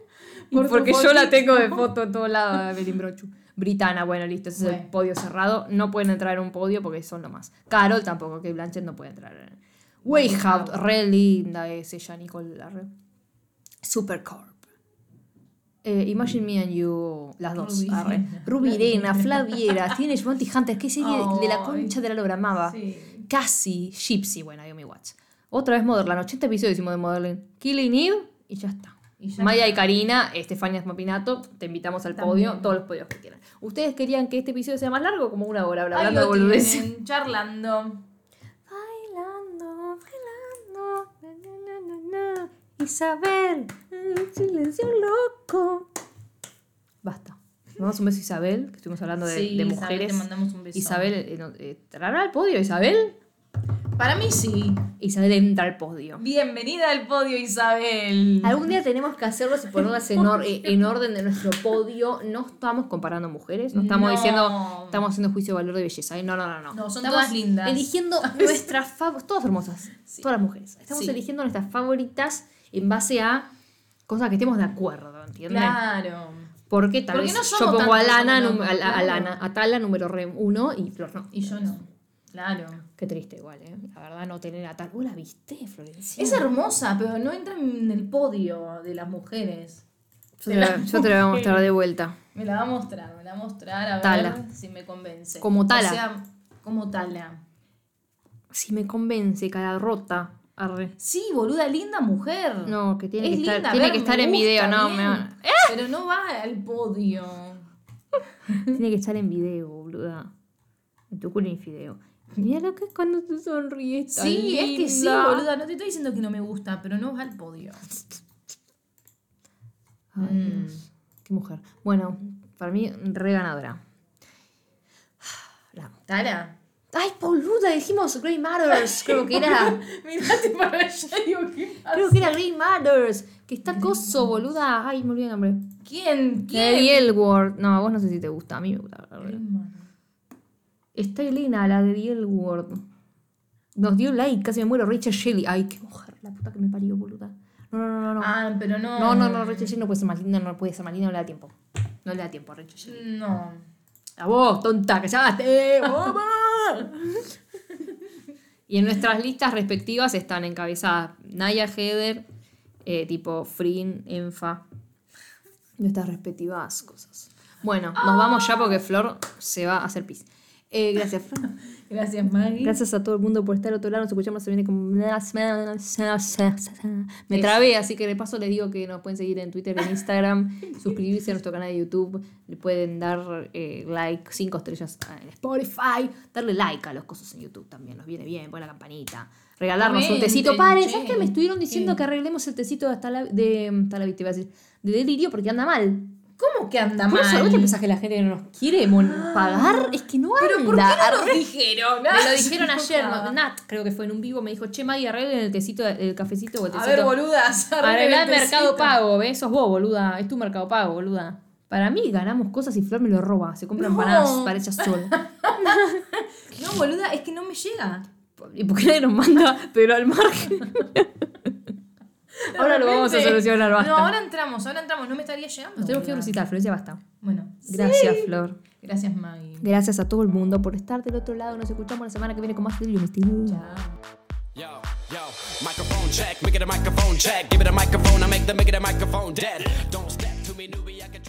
Speaker 2: Por tu
Speaker 1: porque yo la tengo de foto en todos lados, Evelyn Brochu. Britana, bueno, listo, ese es el podio cerrado. No pueden entrar en un podio porque son lo más. Carol tampoco, que Blanchett no puede entrar en Wayhout, re linda es ella, Nicole Larre. Supercorp. Eh, Imagine Me and You, las dos.
Speaker 2: Rubirena.
Speaker 1: Rubirena, Flaviera, Teenage Bounty Hunter, qué serie de la concha de la lora amaba.
Speaker 2: Sí.
Speaker 1: Casi, Gypsy, bueno, Naomi Watts. Otra vez Motherland, 80 episodios hicimos de Motherland. Killing Eve y ya está.
Speaker 2: Y
Speaker 1: Maya y. Karina, Estefania Smapinato, te invitamos al
Speaker 2: También.
Speaker 1: podio, todos los podios que quieran. ¿Ustedes querían que este episodio sea más largo o como una hora hablando de
Speaker 2: lo
Speaker 1: boludeces?
Speaker 2: tienen, charlando.
Speaker 1: Bailando, bailando, na, na, na, na. Isabel, el silencio loco. Basta. Mandamos un beso a Isabel, que estuvimos hablando de,
Speaker 2: Sí,
Speaker 1: de
Speaker 2: Isabel,
Speaker 1: mujeres.
Speaker 2: te mandamos un beso.
Speaker 1: Isabel, eh, no, eh, ¿entrará al podio Isabel?
Speaker 2: Para mí sí.
Speaker 1: Isabel entra al podio.
Speaker 2: Bienvenida al podio, Isabel.
Speaker 1: Algún día tenemos que hacerlos y ponerlas en, or- eh, en orden de nuestro podio. No estamos comparando mujeres, no estamos
Speaker 2: No.
Speaker 1: diciendo, estamos haciendo juicio de valor de belleza. ¿eh? No, no, no, no.
Speaker 2: No, son
Speaker 1: Estamos
Speaker 2: todas lindas.
Speaker 1: Eligiendo nuestras favoritas, todas hermosas, todas las mujeres. Estamos
Speaker 2: Sí.
Speaker 1: eligiendo nuestras favoritas en base a cosas que estemos de acuerdo, ¿entiendes?
Speaker 2: Claro.
Speaker 1: Porque tal
Speaker 2: Porque
Speaker 1: vez
Speaker 2: no
Speaker 1: yo pongo a Lana, a. Lana, Tala número re uno y Flor no.
Speaker 2: Y yo no. Claro.
Speaker 1: Qué triste igual, ¿eh? La verdad no tener a Tal. ¿Vos la viste, Florencia?
Speaker 2: Es hermosa, pero no entra en el podio de las mujeres.
Speaker 1: Yo te, la, yo te la voy a mostrar de vuelta.
Speaker 2: Me la va a mostrar, me la va a mostrar a ver
Speaker 1: Tala.
Speaker 2: si me convence.
Speaker 1: Como Tala.
Speaker 2: O sea, como Tala.
Speaker 1: Si me convence, cara rota. Arre.
Speaker 2: Sí, boluda, linda mujer.
Speaker 1: No, que tiene
Speaker 2: Es
Speaker 1: que estar, tiene
Speaker 2: ver,
Speaker 1: que estar en video, no, me va-
Speaker 2: Pero no va al podio.
Speaker 1: Tiene que estar en video, boluda. En tu culo infideo. Mira lo que es cuando te sonríes. tan
Speaker 2: Sí, es que sí, boluda. No te estoy diciendo que no me gusta, pero no va al podio.
Speaker 1: Ay, Dios, Qué mujer. Bueno, para mí, re ganadora. La.
Speaker 2: Tala.
Speaker 1: Ay, boluda, dijimos Grey Matters. Creo que era.
Speaker 2: Mirate para allá digo, ¿qué pasa?
Speaker 1: Creo que era Grey Matters. Que está coso, boluda. Ay, me olvidé el nombre.
Speaker 2: ¿Quién? ¿Quién?
Speaker 1: Elward. No, a vos no sé si te gusta. A mí me gusta. Está Elena, la de The Elward. Nos dio like, casi me muero. Rachel Shelley. Ay, qué mujer, la puta que me parió, boluda. No, no, no, no.
Speaker 2: Ah, pero no.
Speaker 1: No, no, no, Rachel Shelley no puede ser más linda, no puede ser más linda, no le da tiempo. No le da tiempo a Rachel Shelley.
Speaker 2: No.
Speaker 1: A vos, tonta, callaste. ¡Mamá! y en nuestras listas respectivas están encabezadas Naya Heather, eh, tipo Frin, Enfa. Nuestras respectivas cosas. Bueno, nos vamos ya porque Flor se va a hacer pis. Eh, gracias.
Speaker 2: Gracias, Maggie.
Speaker 1: Gracias a todo el mundo por estar al otro lado. Nos escuchamos, se viene con... Me trabé, así que de paso les digo que nos pueden seguir en Twitter, en Instagram, suscribirse a nuestro canal de YouTube, le pueden dar eh, like, 5 estrellas en Spotify, darle like a los cosas en YouTube también, nos viene bien, pon la campanita. Regalarnos un tecito.
Speaker 2: Che.
Speaker 1: ¿sabes qué? Me estuvieron diciendo que arreglemos el tecito de hasta la, de, hasta la víctima, de delirio porque anda mal.
Speaker 2: ¿Cómo que anda
Speaker 1: Por eso,
Speaker 2: mal?
Speaker 1: ¿vos te pensás que la gente no nos quiere mon- pagar? Es que no anda.
Speaker 2: ¿Pero por qué no nos dijeron?
Speaker 1: me lo dijeron
Speaker 2: Ah,
Speaker 1: ayer. Nat, creo que fue en un vivo, me dijo, che, Maggie, arreglen el tecito, el cafecito o el
Speaker 2: A
Speaker 1: tecito.
Speaker 2: ver, boludas.
Speaker 1: Arreglá el mercado pago, ¿ves? Sos vos, boluda. Es tu mercado pago, boluda. Para mí ganamos cosas y Flor me lo roba. Se compra
Speaker 2: No.
Speaker 1: empanadas para ella sola.
Speaker 2: No, boluda, es que no me llega.
Speaker 1: ¿Y por qué nadie nos manda? Pero al margen. ahora lo vamos a solucionar, basta.
Speaker 2: No, ahora entramos, ahora entramos. No me estaría llegando.
Speaker 1: Nos tenemos que recitar, Florencia, basta.
Speaker 2: Bueno.
Speaker 1: Gracias, Flor.
Speaker 2: Gracias, Maggie.
Speaker 1: Gracias a todo el mundo por estar del otro lado. Nos escuchamos la semana que viene con más Misterio.
Speaker 2: Chao.
Speaker 3: Yo, yo, microphone check, make it a microphone check. Give it a microphone, I make the make it a microphone dead. Don't step to me, newbie, I can